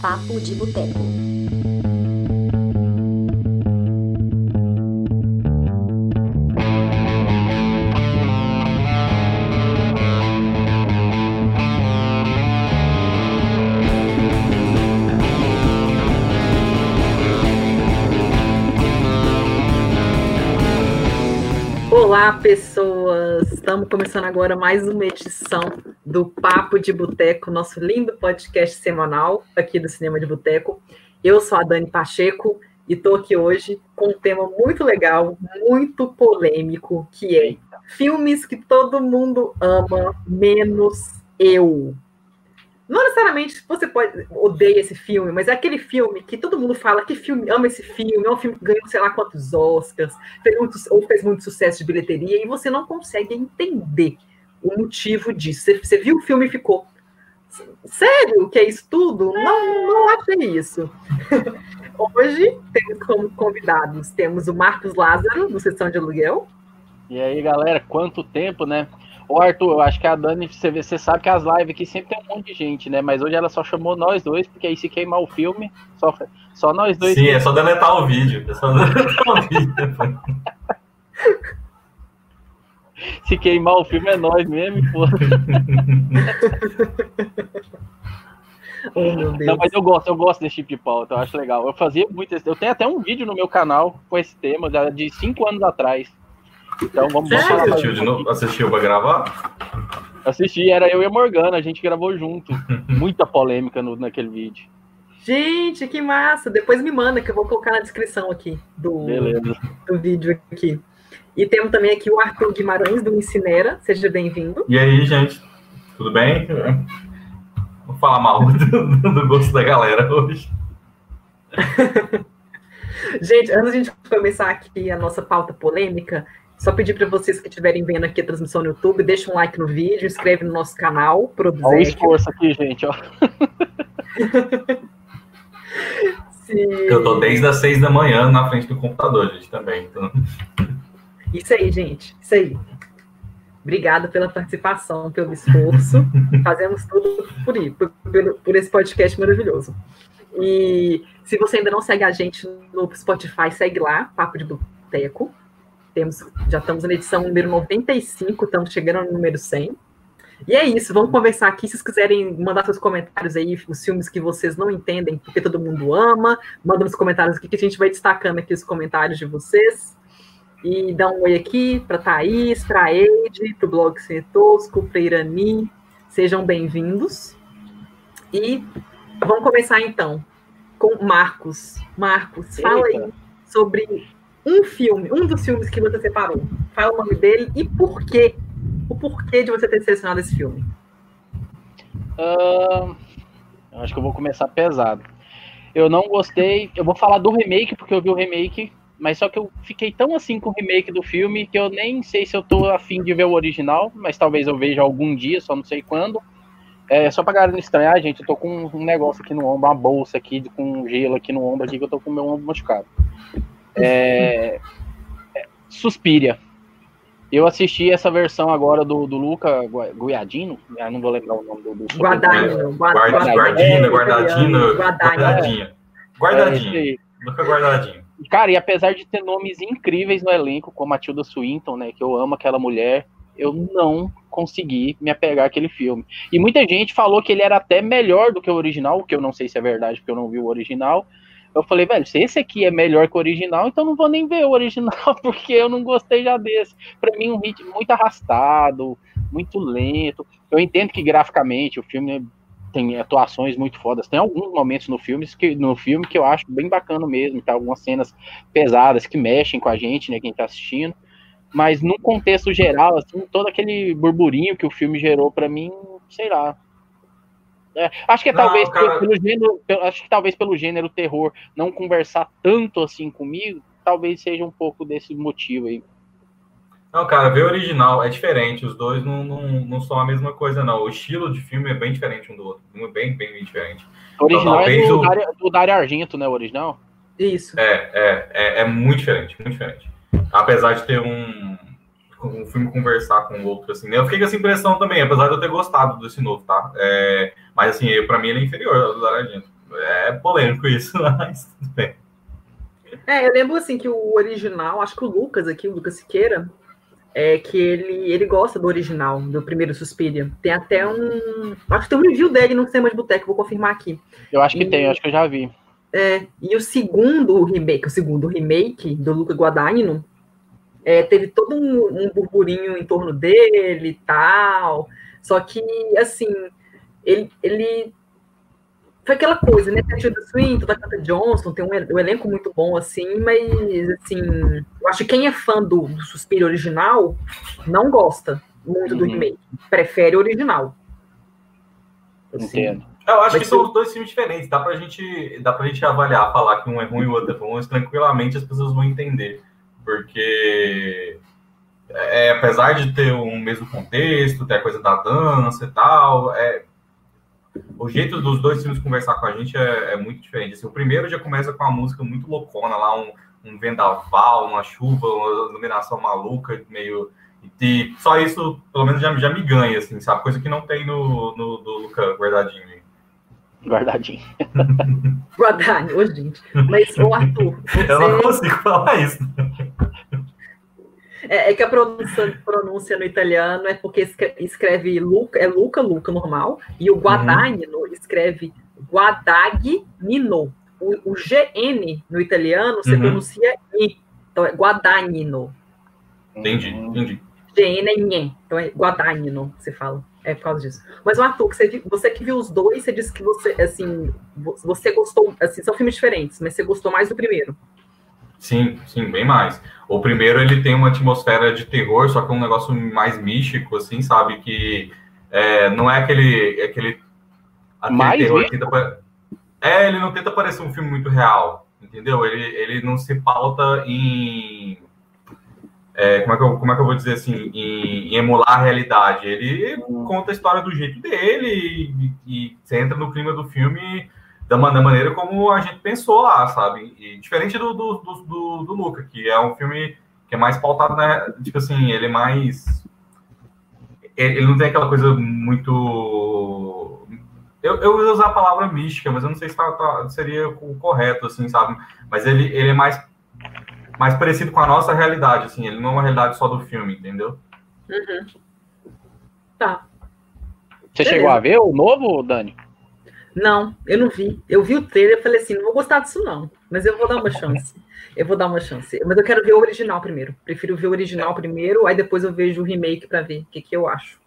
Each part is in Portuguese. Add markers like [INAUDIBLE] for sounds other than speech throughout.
Papo de Boteco. Começando agora mais uma edição do Papo de Boteco, nosso lindo podcast semanal aqui do Cinema de Boteco. Eu sou a Dani Pacheco e estou aqui hoje com um tema muito legal, muito polêmico, que é filmes que todo mundo ama, menos eu. Não necessariamente você pode odeia esse filme, mas é aquele filme que todo mundo fala que filme ama esse filme, é um filme que ganhou sei lá quantos Oscars, fez muito, ou fez muito sucesso de bilheteria, e você não consegue entender o motivo disso. Você, você viu o filme e ficou. Sério que é isso tudo? Não, não achei isso. [LAUGHS] Hoje temos como convidados, temos o Marcos Lázaro, do Sessão de Aluguel. E aí, galera, quanto tempo, né? Ô, Arthur, eu acho que a Dani, você, vê, você sabe que as lives aqui sempre tem um monte de gente, né? Mas hoje ela só chamou nós dois, porque aí se queimar o filme, só, só nós dois. Sim, é só deletar o vídeo. É só [LAUGHS] deletar o vídeo. se queimar o filme é nós mesmo, pô. [LAUGHS] Oh. Não, mas eu gosto, eu gosto desse tipo de pauta, eu acho legal. Eu fazia muito esse, Eu tenho até um vídeo no meu canal com esse tema, de cinco anos atrás. Então vamos, falar mais Assistiu, de novo, assistiu pra gravar? Assisti, era eu e a Morgana, a gente gravou junto. [LAUGHS] Muita polêmica no, naquele vídeo. Gente, que massa! Depois me manda, que eu vou colocar na descrição aqui do, Beleza. do vídeo aqui. E temos também aqui o Arthur Guimarães, do Incinera. Seja bem-vindo. E aí, gente? Tudo bem? Vou falar mal do, do gosto da galera hoje. [LAUGHS] Gente, antes de a gente começar aqui a nossa pauta polêmica, só pedir para vocês que estiverem vendo aqui a transmissão no YouTube, deixa um like no vídeo, inscreve no nosso canal, Olha o esforço aqui, gente, ó. [LAUGHS] Eu tô desde as seis da manhã na frente do computador, gente, também. Então, Isso aí, gente. Isso aí. Obrigada pela participação, pelo esforço. [LAUGHS] Fazemos tudo por, aí, por, por esse podcast maravilhoso. E se você ainda não segue a gente no Spotify, segue lá, Papo de Boteco. Temos, já estamos na edição número 95, estamos chegando no número 100. E é isso, vamos conversar aqui. Se vocês quiserem mandar seus comentários aí, os filmes que vocês não entendem, porque todo mundo ama, manda nos comentários aqui que a gente vai destacando aqui os comentários de vocês. E dá um oi aqui para Thaís, para Eide, para o blog Cine Tosco, para Irani. Sejam bem-vindos. E vamos começar então com Marcos. Marcos, fala aí Eita. sobre um filme, um dos filmes que você separou. Fala o nome dele e por quê. O porquê de você ter selecionado esse filme. Eu acho que eu vou começar pesado. Eu não gostei. Eu vou falar do remake, porque eu vi o remake, mas só que eu fiquei tão assim com o remake do filme que eu nem sei se eu tô afim de ver o original, mas talvez eu veja algum dia, só não sei quando. É, só pra galera não estranhar, gente, eu tô com um negócio aqui no ombro, uma bolsa aqui com gelo aqui no ombro aqui, que eu tô com o meu ombro machucado. É, Suspiria. Eu assisti essa versão agora do, do Luca Guiadino, ah, não vou lembrar o nome do, do Guadagnino. Gua- guarda, Guadagnino. guardina, guardadina, Guadagnino. guardadinha. É Guardadinha. Nunca guardadinho. Cara, e apesar de ter nomes incríveis no elenco, como a Tilda Swinton, né, que eu amo aquela mulher, eu não consegui me apegar àquele filme. E muita gente falou que ele era até melhor do que o original, o que eu não sei se é verdade, porque eu não vi o original. Eu falei, velho, se esse aqui é melhor que o original, então não vou nem ver o original, [LAUGHS] porque eu não gostei já desse. Pra mim, um ritmo muito arrastado, muito lento. Eu entendo que graficamente o filme tem atuações muito fodas. Tem alguns momentos no filme que, no filme que eu acho bem bacana mesmo. Tem algumas cenas pesadas que mexem com a gente, né, quem tá assistindo. Mas num contexto geral, assim, todo aquele burburinho que o filme gerou pra mim, sei lá. É, acho que é Não, talvez cara. pelo, gênero, acho que talvez pelo gênero terror não conversar tanto assim comigo, talvez seja um pouco desse motivo aí. Não, cara, ver o original é diferente. Os dois não, não, não são a mesma coisa, não. O estilo de filme é bem diferente um do outro. Um é bem, bem, bem diferente. O original é talvez do, o- Dario, do Dario Argento, né? O original? Isso. É, é, é, é muito diferente, muito diferente. Apesar de ter um, um filme conversar com o outro, assim, né? Eu fiquei com essa impressão também, apesar de eu ter gostado desse novo, tá? É, mas, assim, pra mim ele é inferior ao do Dario Argento. É polêmico isso, [LAUGHS] mas tudo bem. É, eu lembro assim que o original, acho que o Lucas aqui, o Lucas Siqueira, é que ele, ele gosta do original, do primeiro Suspiria. Tem até um. Acho que tem um review dele no Cinema de Boteco, vou confirmar aqui. Eu acho que E- tem, acho que eu já vi. É, e o segundo remake, o segundo remake do Luca Guadagnino, é, teve todo um, um burburinho em torno dele e tal. Só que, assim, ele, ele foi aquela coisa, né? Tem a Tilda Swinton, da Canta Johnson, tem um, um elenco muito bom, assim, mas, assim, eu acho que quem é fã do, do Suspiro original não gosta muito do Uhum. remake, prefere o original. Assim, Entendo. Eu acho Mas que são dois filmes diferentes. Dá pra gente, dá pra gente avaliar, falar que um é ruim e o outro é bom, mas tranquilamente as pessoas vão entender. Porque, é, apesar de ter o mesmo contexto, ter a coisa da dança e tal, é, o jeito dos dois filmes conversar com a gente é, é muito diferente. Assim, o primeiro já começa com uma música muito loucona lá, um, um vendaval, uma chuva, uma iluminação maluca, meio. E só isso, pelo menos, já, já me ganha, assim, sabe? Coisa que não tem no, no do Luca Guardadinho. aí. Guardadinho. [LAUGHS] Ô gente. Mas, ô Arthur, [LAUGHS] Eu não você... consigo falar isso. É, é que a pronúncia, pronúncia no italiano é porque escre- escreve Luca, é Luca, Luca normal, e o Guadagnino escreve Guadagnino. O, o GN no italiano você Uhum. pronuncia I, então é Guadagnino. Entendi, Hum. entendi. GN é Nhe, então é Guadagnino você fala. É por causa disso. Mas o Arthur, que você, você que viu os dois, você disse que você, assim, vo- você gostou, assim, são filmes diferentes, mas você gostou mais do primeiro. Sim, sim, bem mais. O primeiro ele tem uma atmosfera de terror, só que é um negócio mais místico, assim, sabe? Que é, não é aquele, aquele, aquele Mais terror que tenta É, ele não tenta parecer um filme muito real, entendeu? Ele, ele não se pauta em. é, como, é que eu, como é que eu vou dizer assim? Em, em emular a realidade. Ele conta a história do jeito dele e, e você entra no clima do filme da, ma- da maneira como a gente pensou lá, sabe? E diferente do, do, do, do, do Luca, que é um filme que é mais pautado, né? Tipo assim, ele é mais. Ele ele não tem aquela coisa muito. Eu, eu ia usar a palavra mística, mas eu não sei se tá- tá- seria o correto, assim, sabe? Mas ele, ele é mais, mais parecido com a nossa realidade, assim. Ele não é uma realidade só do filme, entendeu? Uhum. Tá. Você Beleza. chegou a ver o novo, Dani? Não, eu não vi. Eu vi o trailer e falei assim, não vou gostar disso não, mas eu vou dar uma chance. Eu vou dar uma chance. Mas eu quero ver o original primeiro. Prefiro ver o original primeiro, aí depois eu vejo o remake pra ver o que, que eu acho.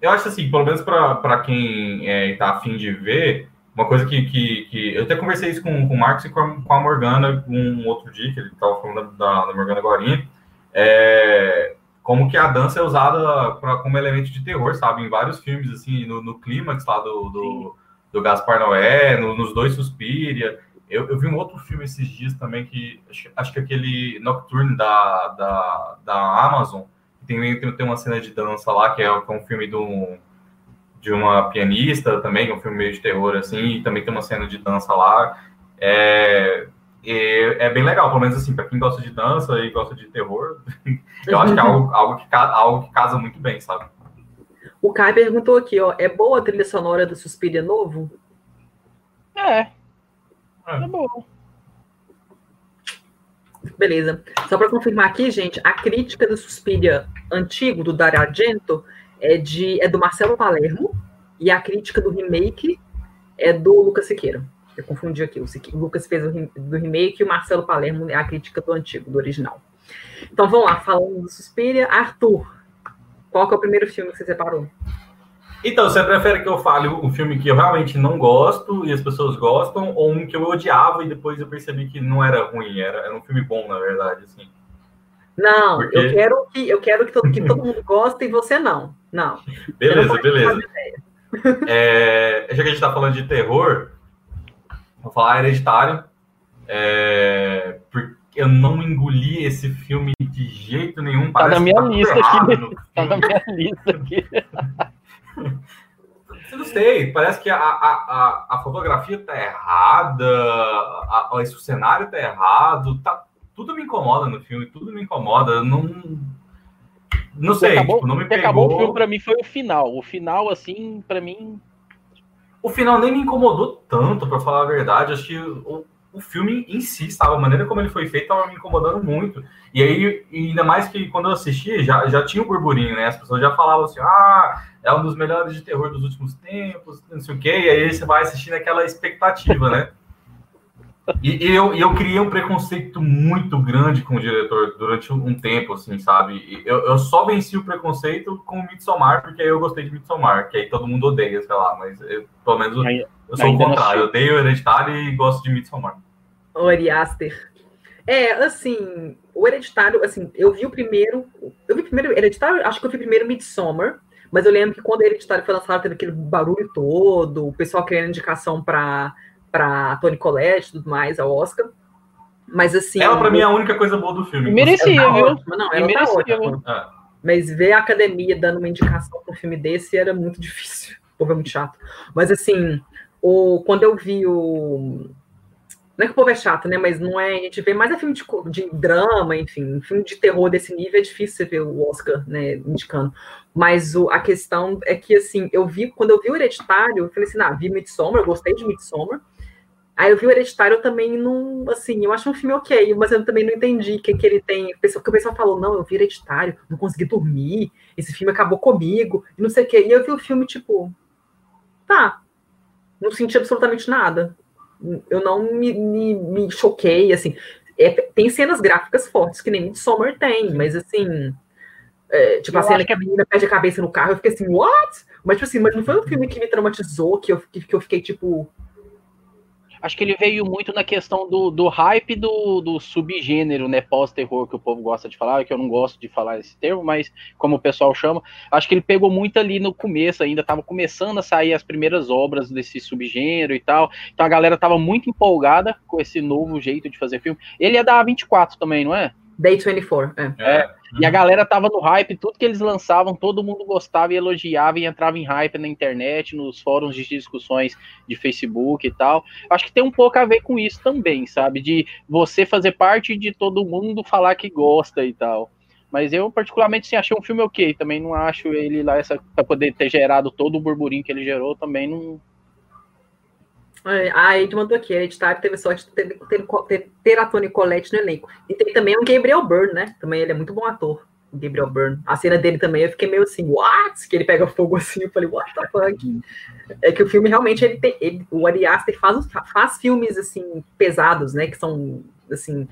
Eu acho assim, pelo menos para quem é, tá afim de ver, uma coisa que, que, que- Eu até conversei isso com, com o Marcos e com a, com a Morgana um outro dia, que ele estava falando da, da Morgana agora. É, como que a dança é usada pra, como elemento de terror, sabe? Em vários filmes, assim, no, no clímax lá do, do, do Gaspar Noé, no- nos dois Suspiria. Eu, eu vi um outro filme esses dias também, que acho, acho que aquele Nocturne da, da, da Amazon, tem, tem, tem uma cena de dança lá, que é, que é um filme do, de uma pianista também, é um filme meio de terror, assim, e também tem uma cena de dança lá. É, é, é bem legal, pelo menos assim, para quem gosta de dança e gosta de terror, [LAUGHS] eu acho que é algo, algo, que, algo que casa muito bem, sabe? O Kai perguntou aqui, ó, é boa a trilha sonora do Suspiria novo? É. É bom. Beleza. Só para confirmar aqui, gente, a crítica do Suspiria antigo, do Dario Argento, é, de, é do Marcelo Palermo, e a crítica do remake é do Lucas Siqueira. Eu confundi aqui. O, Sique- o Lucas fez o do remake e o Marcelo Palermo é a crítica do antigo, do original. Então vamos lá, falando do Suspiria. Arthur, qual que é o primeiro filme que você separou? Então, você prefere que eu fale um filme que eu realmente não gosto e as pessoas gostam, ou um que eu odiava e depois eu percebi que não era ruim, era, era um filme bom, na verdade, assim. Não, Por quê? eu quero que eu quero que todo, que todo mundo goste e você não. Não. [LAUGHS] Beleza, não beleza. É, já que a gente tá falando de terror, vou falar Hereditário, é, porque eu não engoli esse filme de jeito nenhum. Tá na parece minha que tudo lista aqui. no [LAUGHS] Tá na minha lista aqui. [LAUGHS] Eu não sei, parece que a, a, a, fotografia tá errada, a, a- esse cenário tá errado, tá, tudo me incomoda no filme, tudo me incomoda, não. Não sei, acabou, tipo, não me que acabou o filme pegou. pra mim foi o final. O final, assim, pra mim. o final nem me incomodou tanto, para falar a verdade. Acho que o, o filme em si, sabe? A maneira como ele foi feito estava me incomodando muito. E aí, ainda mais que quando eu assisti, já, já tinha o um burburinho, né? As pessoas já falavam assim, ah, é um dos melhores de terror dos últimos tempos, não sei o quê. E aí você vai assistindo aquela expectativa, né? [LAUGHS] E, e, eu, e eu criei um preconceito muito grande com o diretor durante um tempo, assim, sabe? Eu, eu só venci o preconceito com o Midsommar, porque aí eu gostei de Midsommar, que aí todo mundo odeia, sei lá, mas eu, pelo menos eu sou o contrário, eu odeio Hereditário e gosto de Midsommar. O Ari Aster. É, assim, o Hereditário, assim, eu vi o primeiro, eu vi primeiro Hereditário, acho que eu vi primeiro Midsommar, mas eu lembro que quando o Hereditário foi lançado, teve aquele barulho todo, o pessoal querendo indicação para para Tony Collette e tudo mais, ao Oscar. Mas assim. Ela, para mim, é a única coisa boa do filme. Merecia, tá viu? Ótima. Não, ela tá merecia, tá ótima. É. Mas ver a academia dando uma indicação para um filme desse era muito difícil. O povo é muito chato. Mas assim, o, quando eu vi o. Não é que o povo é chato, né? Mas não é. A gente vê mais é filme de, de drama, enfim. Filme de terror desse nível é difícil você ver o Oscar, né? Indicando. Mas o, a questão é que, assim, eu vi. Quando eu vi o Hereditário, eu falei assim: ah, vi Midsommar, eu gostei de Midsommar. Aí eu vi o Hereditário, eu também não, assim, eu acho um filme ok, mas eu também não entendi que, que ele tem, porque o pessoal falou, não, eu vi Hereditário, não consegui dormir, esse filme acabou comigo, e não sei o quê, e eu vi o filme, tipo, tá, não senti absolutamente nada, eu não me, me, me choquei, assim, é, tem cenas gráficas fortes, que nem Midsommar tem, mas assim, é, tipo, eu a cena que a menina perde a cabeça no carro, eu fiquei assim, what? Mas, tipo assim, mas não foi um filme que me traumatizou, que eu, que eu fiquei, tipo, acho que ele veio muito na questão do, do hype do, do subgênero, né, pós-terror, que o povo gosta de falar, que eu não gosto de falar esse termo, mas como o pessoal chama, acho que ele pegou muito ali no começo, ainda estava começando a sair as primeiras obras desse subgênero e tal, então a galera estava muito empolgada com esse novo jeito de fazer filme. Ele é da 24 também, não é? Day 24, é. é. E a galera tava no hype, tudo que eles lançavam, todo mundo gostava e elogiava e entrava em hype na internet, nos fóruns de discussões de Facebook e tal. Acho que tem um pouco a ver com isso também, sabe? De você fazer parte de todo mundo falar que gosta e tal. Mas eu, particularmente, sim, achei um filme ok. Também não acho ele lá, essa, pra poder ter gerado todo o burburinho que ele gerou, também não, é, a Ed mandou aqui, Hereditário teve sorte de ter, ter, ter, ter a Tony Collette no elenco. E tem também o Gabriel Byrne, né? Também ele é muito bom ator, o Gabriel Byrne. A cena dele também, eu fiquei meio assim, what? Que ele pega fogo assim, eu falei, what the fuck? É que o filme realmente, ele tem, ele, o Ari Aster faz, faz filmes, assim, pesados, né? Que são, assim,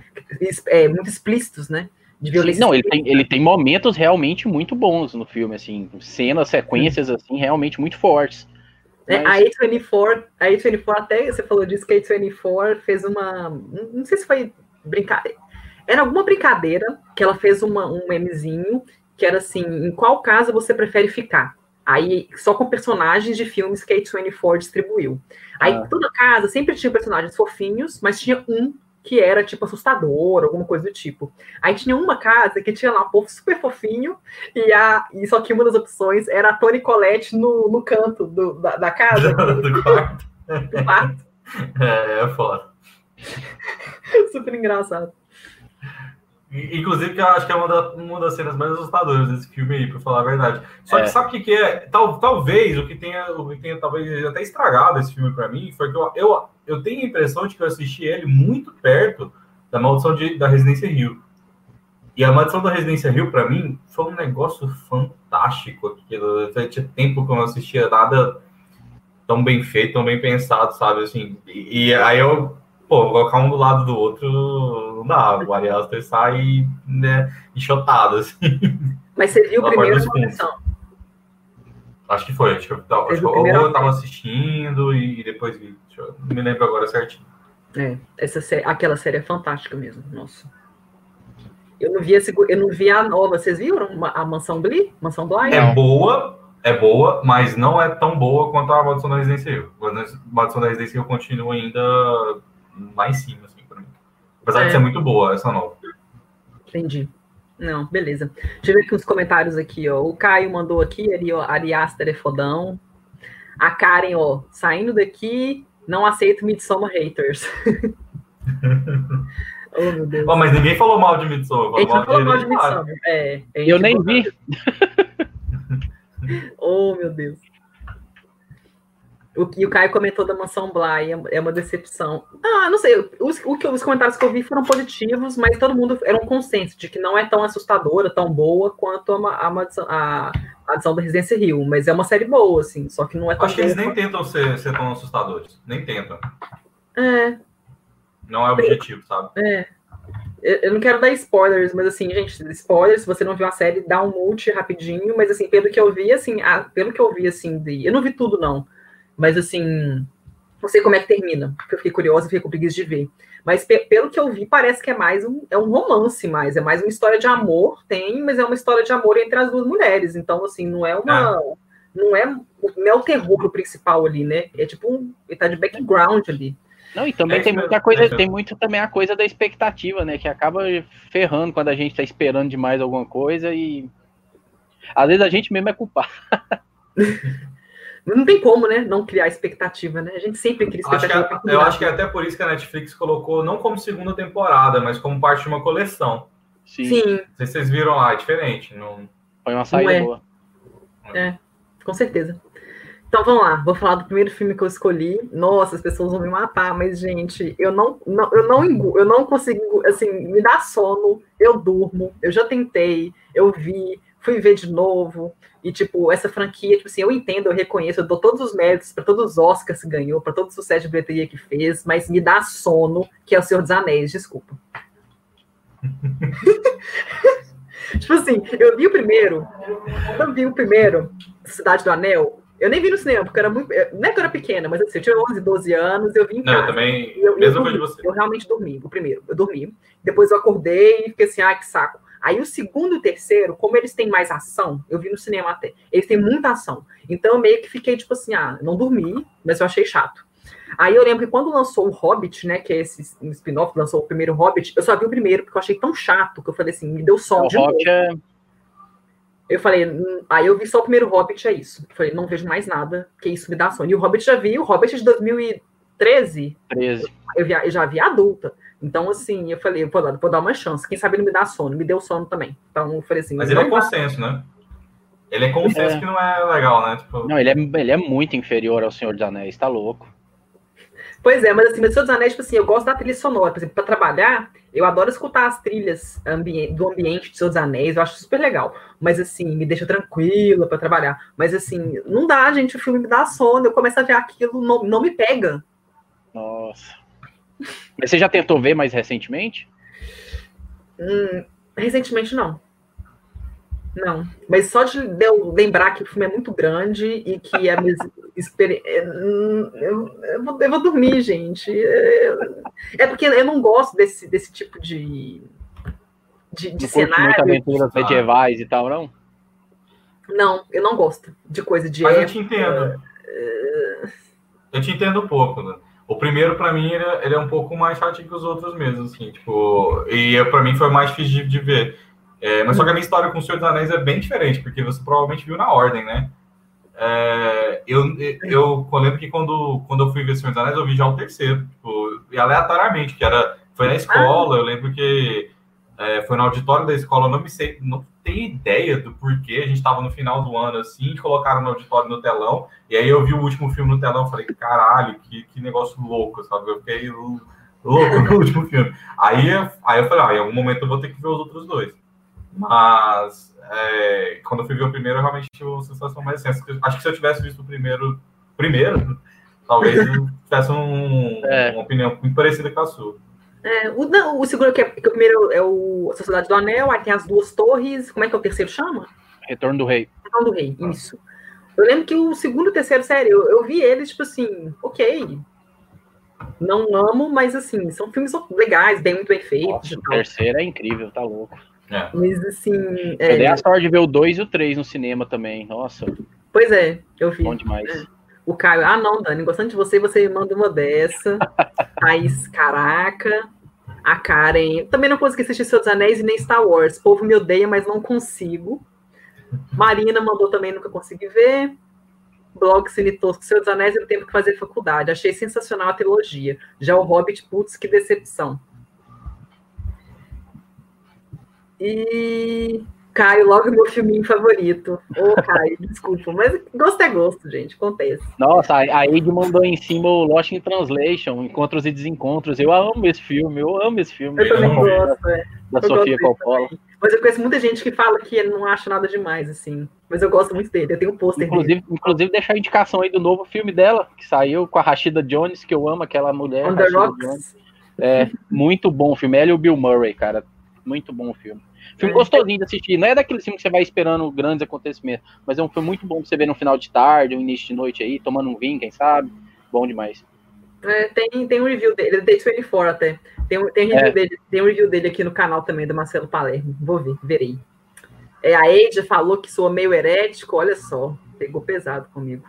é, muito explícitos, né? De violência. Não, ele tem, ele tem momentos realmente muito bons no filme, assim, cenas, sequências, assim, realmente muito fortes. Né? Mas... A A24, a A24 até você falou disso que a A24 fez uma. Não sei se foi brincadeira. Era alguma brincadeira que ela fez uma, um memezinho que era assim: em qual casa você prefere ficar? Aí, só com personagens de filmes que a A24 distribuiu. Aí, ah. toda casa sempre tinha personagens fofinhos, mas tinha um que era, tipo, assustador, alguma coisa do tipo. Aí tinha uma casa que tinha lá um povo super fofinho, e, a, e só que uma das opções era a Tony Colette no, no canto do, da, da casa. [LAUGHS] do quarto. do quarto. [LAUGHS] É, é foda. super engraçado. Inclusive, que eu acho que é uma, da, uma das cenas mais assustadoras desse filme aí, pra falar a verdade. Só é. que sabe o que, que é? Tal, talvez o que tenha, o que tenha talvez até estragado esse filme para mim foi que eu, eu, eu tenho a impressão de que eu assisti ele muito perto da Maldição de, da Residência Rio. E a Maldição da Residência Rio, para mim, foi um negócio fantástico. Aquilo. Tinha tempo que eu não assistia nada tão bem feito, tão bem pensado, sabe? Assim, e, e aí eu pô, colocar um do lado do outro não dá. O Ari Aster sai né, enxotado, assim. Mas você viu o primeiro Maldição? Acho que foi. Acho que eu, acho que ou eu tava assistindo e, depois vi. Eu, não me lembro agora certinho. É, essa série, aquela série é fantástica mesmo, nossa. Eu não vi, esse, eu não vi a nova, vocês viram a Mansão Bly? Mansão Bly? É boa, é boa, mas não é tão boa quanto a Maldição da Residência Evil. A Maldição da Residência Evil continua ainda lá em cima, assim, pra mim. Apesar é. de ser muito boa essa nova. Entendi. Não, beleza. Deixa eu ver aqui uns comentários aqui, ó. O Caio mandou aqui, ali, ó, Ariaster é fodão. A Karen, ó, saindo daqui, não aceito Midsommar haters. [LAUGHS] oh, meu Deus. Oh, mas ninguém falou mal de Midsommar. A gente não falou mal de Midsommar. É, eu nem vi. [LAUGHS] oh, meu Deus. O que o Caio comentou da Mansão Bly é, é uma decepção. Ah, não sei. Os, o que, os comentários que eu vi foram positivos, mas todo mundo era um consenso de que não é tão assustadora, tão boa quanto a, a, a, a adição da Residência Rio. Mas é uma série boa, assim, só que não é tão Acho que eles nem tentam ser, ser tão assustadores. Nem tentam. É. Não é objetivo, sabe? É. Eu não quero dar spoilers, mas assim, gente, spoilers, se você não viu a série, dá um multi rapidinho, mas assim, pelo que eu vi, assim, a, pelo que eu vi, assim, de, eu não vi tudo, não. Mas assim, não sei como é que termina, porque eu fiquei curiosa e fiquei com preguiça de ver. Mas pe pelo que eu vi, parece que é mais um, é um romance mais, é mais uma história de amor, tem, mas é uma história de amor entre as duas mulheres. Então, assim, não é uma. Ah. Não, é, não é o terror principal ali, né? É tipo um. Ele tá de background ali. Não, e também é tem muita coisa, é tem muito também a coisa da expectativa, né? Que acaba ferrando quando a gente tá esperando demais alguma coisa e às vezes a gente mesmo é culpado. [LAUGHS] Não tem como, né? Não criar expectativa, né? A gente sempre cria expectativa. Acho é, eu acho que é até por isso que a Netflix colocou, não como segunda temporada, mas como parte de uma coleção. Sim. Sim. Não sei se vocês viram lá, é diferente. Não... Foi uma saída é. boa. É, com certeza. Então vamos lá, vou falar do primeiro filme que eu escolhi. Nossa, as pessoas vão me matar, mas gente, eu não, não eu não eu não consigo, assim, me dá sono, eu durmo, eu já tentei, eu vi, fui ver de novo. E, tipo, essa franquia, tipo assim, eu entendo, eu reconheço, eu dou todos os méritos para todos os Oscars que ganhou, para todo o sucesso de bilheteria que fez, mas me dá sono, que é o Senhor dos Anéis, desculpa. [LAUGHS] tipo assim, eu vi o primeiro, eu vi o primeiro, Cidade do Anel, eu nem vi no cinema, porque eu era muito. Não é que eu era pequena, mas assim, eu tinha 11, 12 anos, eu vi em casa. Não, eu também. Eu, eu, eu, dormi, eu realmente dormi, o primeiro. Eu dormi. Depois eu acordei e fiquei assim, ah, que saco. Aí o segundo e o terceiro, como eles têm mais ação, eu vi no cinema até, eles têm muita ação. Então eu meio que fiquei tipo assim, ah, não dormi, mas eu achei chato. Aí eu lembro que quando lançou o Hobbit, né, que é esse spin-off, lançou o primeiro Hobbit, eu só vi o primeiro porque eu achei tão chato que eu falei assim, me deu som de Hobbit novo. É... Eu falei, hum, aí eu vi só o primeiro Hobbit, é isso. Eu falei, não vejo mais nada, que isso me dá sono. E o Hobbit já vi, o Hobbit é de 2013. 13. Eu, vi, eu já vi adulta. Então, assim, eu falei, vou dar, vou dar uma chance. Quem sabe ele me dá sono, me deu sono também. Então, eu falei assim. Mas ele é consenso, né? Ele é consenso é. que não é legal, né? Tipo... Não, ele é, ele é muito inferior ao Senhor dos Anéis, tá louco. Pois é, mas assim, mas Senhor dos Anéis, tipo assim, eu gosto da trilha sonora. Por exemplo, para trabalhar, eu adoro escutar as trilhas ambi do ambiente de Senhor dos Anéis, eu acho super legal. Mas assim, me deixa tranquila para trabalhar. Mas assim, não dá, gente, o filme me dá sono, eu começo a ver aquilo, não, não me pega. Nossa. Mas você já tentou ver mais recentemente? Hum, recentemente não. Não. Mas só de eu lembrar que o filme é muito grande e que a minha [LAUGHS] experiência. É, hum, eu, eu, vou, eu vou dormir, gente. É porque eu não gosto desse, desse tipo de. De, de cenário. Muita aventuras medievais e tal, não? Não, eu não gosto de coisa de. Mas época. eu te entendo. Eu te entendo um pouco, né? O primeiro, para mim, ele, é, ele, é um pouco mais chato que os outros mesmo, assim, tipo... E para mim foi mais difícil de, de ver. É, mas só que a minha história com o Senhor dos Anéis é bem diferente, porque você provavelmente viu na ordem, né? É, eu, eu, eu lembro que quando, quando eu fui ver o Senhor dos Anéis, eu vi já o terceiro, tipo, e aleatoriamente, que era... Foi na escola, eu lembro que é, foi no auditório da escola, eu não me sei, não tenho ideia do porquê. A gente estava no final do ano assim, colocaram no auditório no telão, e aí eu vi o último filme no telão, falei, caralho, que, que negócio louco, sabe? Eu fiquei louco no [LAUGHS] último filme. Aí, aí eu falei, ah, em algum momento eu vou ter que ver os outros dois. Mas é, quando eu fui ver o primeiro, eu realmente tive uma sensação mais assim. Acho que se eu tivesse visto o primeiro, primeiro, talvez eu tivesse um, é. uma opinião muito parecida com a sua. É, o, não, o segundo que, é, que o primeiro é o a Sociedade do Anel, aí tem as duas torres. Como é que é o terceiro chama? Retorno do Rei. Retorno do Rei, isso. Eu lembro que o segundo e o terceiro, sério, eu, eu vi eles, tipo assim, ok. Não amo, mas assim, são filmes legais, bem muito bem feitos. o terceiro é incrível, tá louco. É. Mas assim. É... Eu dei a sorte de ver o 2 e o 3 no cinema também. Nossa. Pois é, eu vi. Bom demais. É. O Caio, ah, não, Dani, gostando de você, você me manda uma dessa. [LAUGHS] Thaís, caraca. A Karen, também não consegui assistir Seus Anéis e nem Star Wars. O povo me odeia, mas não consigo. Marina mandou também, nunca consegui ver. Blog Cine Tosco, Seus Anéis eu tenho que fazer faculdade. Achei sensacional a trilogia. Já o Hobbit, putz, que decepção. E Caio, logo meu filminho favorito. Ô, oh, Caio, [LAUGHS] desculpa, mas gosto é gosto, gente, acontece. Nossa, a Ed mandou em cima o Lost in Translation, Encontros e Desencontros. Eu amo esse filme, eu amo esse filme. Eu também gosto, é. Da eu Sofia Coppola. Mas eu conheço muita gente que fala que ele não acha nada demais, assim. Mas eu gosto muito dele, eu tenho um pôster inclusive, dele. Inclusive, deixar a indicação aí do novo filme dela, que saiu com a Rashida Jones, que eu amo aquela mulher. On the Rocks. É, muito bom o filme. Ela e o Bill Murray, cara. Muito bom o filme. Filme é. gostosinho de assistir. Não é daquele filme que você vai esperando grandes acontecimentos, mas é um filme muito bom pra você ver no final de tarde, no início de noite aí, tomando um vinho, quem sabe. Bom demais. É, tem, tem um review dele, Day 24 até. Tem, tem, review é. dele, tem um review dele aqui no canal também, do Marcelo Palermo. Vou ver, verei. É, a Eide falou que sou meio herético, olha só, pegou pesado comigo.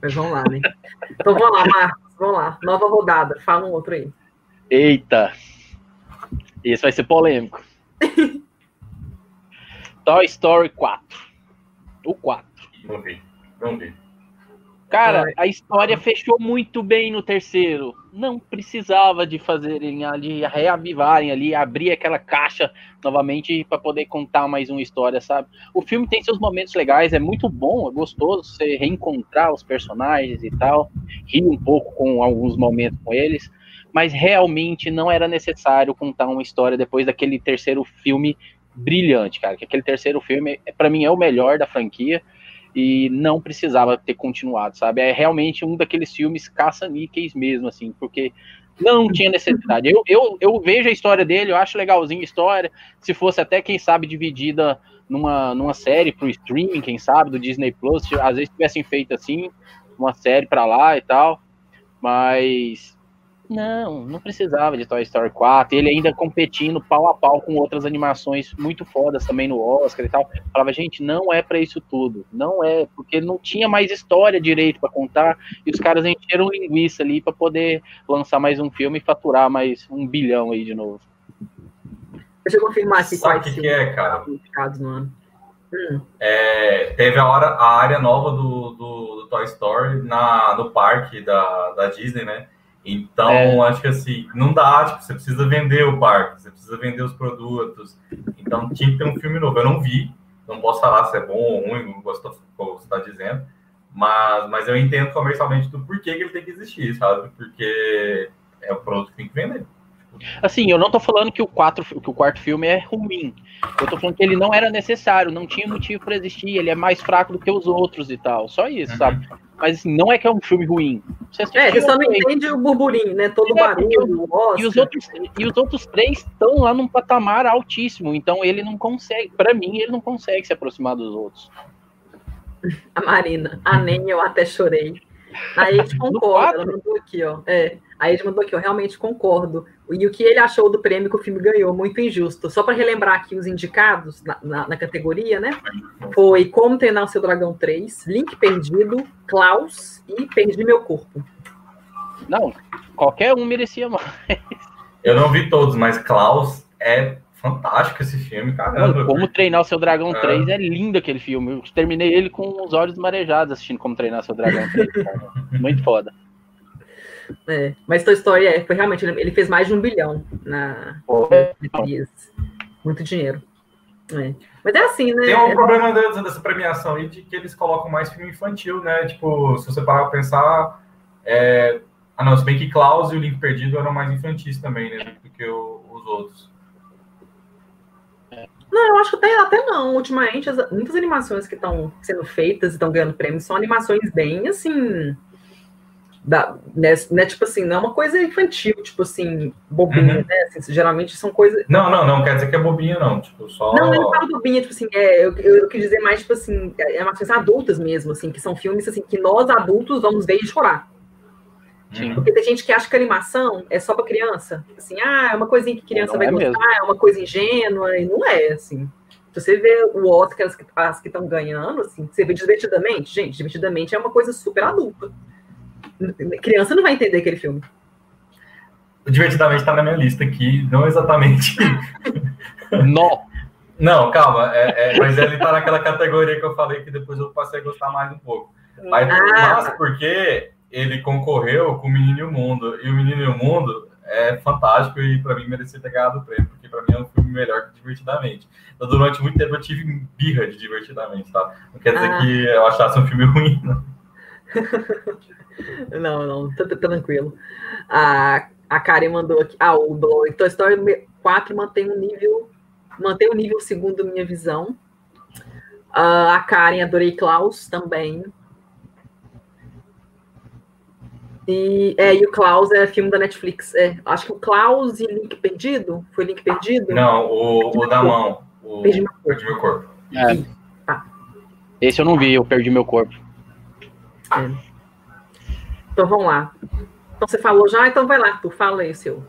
Mas vamos lá, né? [LAUGHS] Então vamos lá, Marcos, vamos lá. Nova rodada, fala um outro aí. Eita! Esse vai ser polêmico. [LAUGHS] Toy Story 4. O 4. Não vi, não vi. Cara, a história fechou muito bem no terceiro. Não precisava de fazerem ali, reavivarem ali, abrir aquela caixa novamente para poder contar mais uma história, sabe? O filme tem seus momentos legais, é muito bom, é gostoso você reencontrar os personagens e tal, rir um pouco com alguns momentos com eles, mas realmente não era necessário contar uma história depois daquele terceiro filme brilhante, cara. Que aquele terceiro filme, para mim, é o melhor da franquia e não precisava ter continuado, sabe? É realmente um daqueles filmes caça-níqueis mesmo, assim, porque não tinha necessidade. Eu, eu, eu vejo a história dele, eu acho legalzinho a história. Se fosse até, quem sabe, dividida numa, numa série pro streaming, quem sabe, do Disney Plus, às vezes tivessem feito assim, uma série para lá e tal. Mas não, não precisava de Toy Story 4. Ele ainda competindo pau a pau com outras animações muito fodas também no Oscar e tal. Falava, gente, não é para isso tudo. Não é, porque não tinha mais história direito para contar. E os caras encheram linguiça ali para poder lançar mais um filme e faturar mais um bilhão aí de novo. Deixa eu confirmar aqui Sabe o que, que é, cara? No ano. Hum. É, teve a, hora, a área nova do, do, do Toy Story na, no parque da, da Disney, né? Então, é. acho que assim, não dá, tipo, você precisa vender o parque, você precisa vender os produtos. Então, tinha que ter um filme novo. Eu não vi, não posso falar se é bom ou ruim, não gosto do que você está dizendo, mas, mas eu entendo comercialmente do porquê que ele tem que existir, sabe? Porque é o produto que tem que vender. Assim, eu não tô falando que o, quatro, que o quarto filme é ruim. Eu tô falando que ele não era necessário, não tinha motivo para existir, ele é mais fraco do que os outros e tal. Só isso, uhum. sabe? Mas assim, não é que é um filme ruim. Você é, você só não entende o burburinho, né? Todo é, barulho, o e os outros E os outros três estão lá num patamar altíssimo, então ele não consegue, para mim, ele não consegue se aproximar dos outros. A Marina, a Nem eu até chorei. Aí a gente [LAUGHS] concorda, ela mandou aqui, ó. É, aí a gente mandou aqui, ó, realmente concordo. E o que ele achou do prêmio que o filme ganhou, muito injusto. Só para relembrar aqui os indicados na, na, na, categoria, né? Foi Como Treinar o Seu Dragão 3, Link Perdido, Klaus e Perdi Meu Corpo. Não, qualquer um merecia mais. Eu não vi todos, mas Klaus é fantástico esse filme, caramba. Como Treinar o Seu Dragão é. 3 é lindo aquele filme. Eu terminei ele com os olhos marejados assistindo Como Treinar o Seu Dragão 3. [LAUGHS] Muito foda. É, mas Toy Story é, foi realmente, ele fez mais de um bilhão na Muito dinheiro. É. Mas é assim, né? Tem um é... problema dessa premiação aí de que eles colocam mais filme infantil, né? Tipo, se você parar pra pensar. É... Ah, não, se bem que Klaus e o Link Perdido eram mais infantis também, né? Do que o, os outros. Não, eu acho que até, até não. Ultimamente, as, muitas animações que estão sendo feitas e estão ganhando prêmios são animações bem assim da, né, né, tipo assim, não é uma coisa infantil, tipo assim, bobinha, uhum. né? Assim, geralmente são coisas. Não, não, não quer dizer que é bobinha, não. Tipo, só. Não, eu não falo bobinha, tipo assim, é, eu, eu, eu quis dizer mais, tipo assim, é umas coisas adultas mesmo, assim, que são filmes assim, que nós adultos vamos ver e chorar. Sim. Porque tem gente que acha que a animação é só para criança. Assim, ah, é uma coisinha que criança não vai é gostar, mesmo. é uma coisa ingênua, e não é, assim. Se você vê o Oscar, as que estão ganhando, assim, você vê divertidamente, gente, divertidamente é uma coisa super adulta. Criança não vai entender aquele filme. Divertidamente está na minha lista aqui, não exatamente. [LAUGHS] Não. Não, calma, é, é, mas ele está naquela categoria que eu falei que depois eu passei a gostar mais um pouco. Mas, ah. mas porque ele concorreu com o Menino e o Mundo, e o Menino e o Mundo é fantástico e para mim merecia ter ganhado o prêmio, porque para mim é um filme melhor que Divertidamente. Então, durante muito tempo eu tive birra de Divertidamente, tá? Não quer dizer ah. que eu achasse um filme [LAUGHS] ruim, não. [LAUGHS] não, não, tá, tá, tranquilo. A, a Karen mandou aqui. Ah, o Toy Story 4 mantém um nível. Mantém o um nível segundo minha visão. Uh, a Karen, adorei Klaus também. E, é, e o Klaus é filme da Netflix. É, acho que o Klaus e Link Perdido. Foi Link Perdido? Não, o, o da mão. O Perdi meu corpo. Perdi meu corpo. É. Tá. Esse eu não vi, eu perdi meu corpo. É. Então vamos lá. Então você falou já, então vai lá, tu fala aí seu.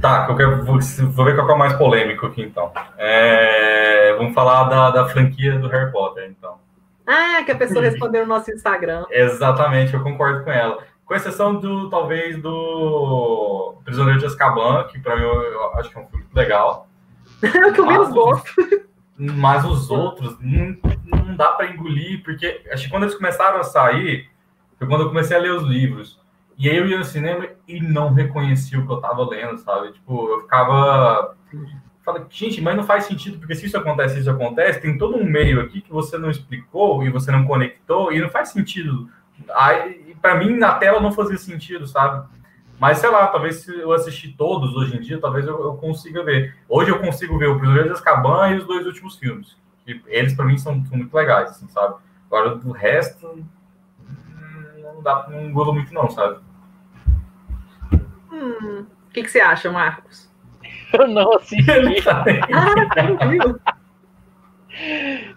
Tá, eu quero, vou, vou ver qual é o mais polêmico aqui então. É, vamos falar da, da franquia do Harry Potter, então. Ah, que a pessoa respondeu no nosso Instagram. Exatamente, eu concordo com ela. Com exceção do, talvez, do Prisioneiro de Azkaban, que para mim eu, eu, acho que é um filme legal. [LAUGHS] é o que eu menos gosto. Mas os outros não, não dá para engolir, porque acho que quando eles começaram a sair, foi quando eu comecei a ler os livros. E aí eu ia no cinema e não reconhecia o que eu tava lendo, sabe? Tipo, eu ficava fala, gente, mas não faz sentido, porque se isso acontece, isso acontece, tem todo um meio aqui que você não explicou e você não conectou e não faz sentido. Para mim, na tela não fazia sentido, sabe? Mas sei lá, talvez se eu assistir todos hoje em dia, talvez eu, eu consiga ver. Hoje eu consigo ver o Prisioneiro de Azkaban e os dois últimos filmes. E eles, para mim, são, são, muito legais, assim, sabe? Agora, do resto, hum, não dá, não engulo muito, não, sabe? Hum, o que, que você acha, Marcos? Eu não assisti. ah,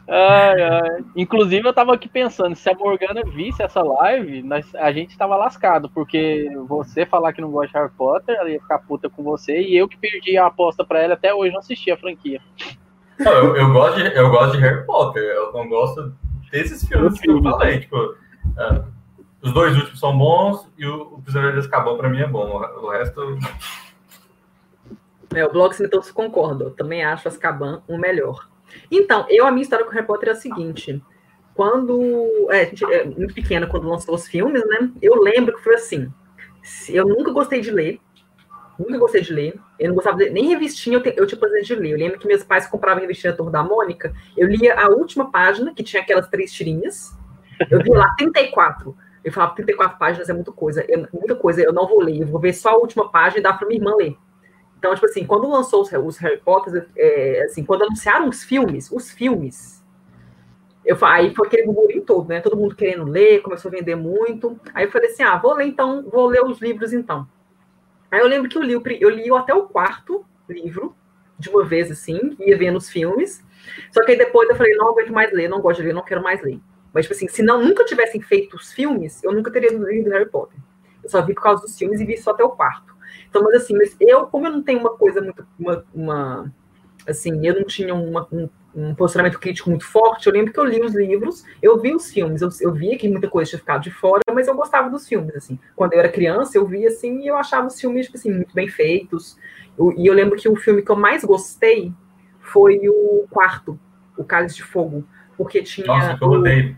Ai, ai. Inclusive, eu tava aqui pensando, se a Morgana visse essa live, nós, a gente tava lascado, porque você falar que não gosta de Harry Potter, ela ia ficar puta com você, e eu que perdi a aposta pra ela, até hoje não assisti a franquia. Não, eu, eu, gosto de, eu gosto de Harry Potter, eu não gosto desses filmes que eu falei, tipo, é, os dois últimos são bons, e o, o Prisioneiro de Azkaban pra mim é bom, o resto... É, o Blog então se concorda. Também acho Azkaban o melhor. Então, eu, a minha história com o Harry Potter é a seguinte. Quando. É, gente é muito pequena quando lançou os filmes, né? Eu lembro que foi assim. Eu nunca gostei de ler. Nunca gostei de ler. Eu não gostava de, nem revistinha eu, te, eu tinha prazer de ler. Eu lembro que meus pais compravam revistinha Turma da Mônica. Eu lia a última página, que tinha aquelas três tirinhas. Eu vi lá 34. Eu falava, 34 páginas é muita coisa. Eu, muita coisa, eu não vou ler. Eu vou ver só a última página e dar para minha irmã ler. Então, tipo assim, quando lançou os, os Harry Potter, é, assim, quando anunciaram os filmes, os filmes, eu, aí foi aquele burburinho todo, né? Todo mundo querendo ler, começou a vender muito. Aí eu falei assim, ah, vou ler então, vou ler os livros então. Aí eu lembro que eu li, eu li até o quarto livro, de uma vez assim, ia vendo os filmes. Só que aí depois eu falei, não aguento mais ler, não gosto de ler, não quero mais ler. Mas, tipo assim, se não, nunca tivessem feito os filmes, eu nunca teria lido Harry Potter. Eu só vi por causa dos filmes e vi só até o quarto. Então, mas assim, mas eu, como eu não tenho uma coisa muito, uma, uma assim, eu não tinha uma, um, um, posicionamento crítico muito forte, eu lembro que eu li os livros, eu vi os filmes, eu, eu via que muita coisa tinha ficado de fora, mas eu gostava dos filmes, assim. Quando eu era criança, eu via, assim, e eu achava os filmes, tipo assim, muito bem feitos. Eu, e eu lembro que o filme que eu mais gostei foi o quarto, O Cálice de Fogo, porque tinha... Nossa, eu odeio.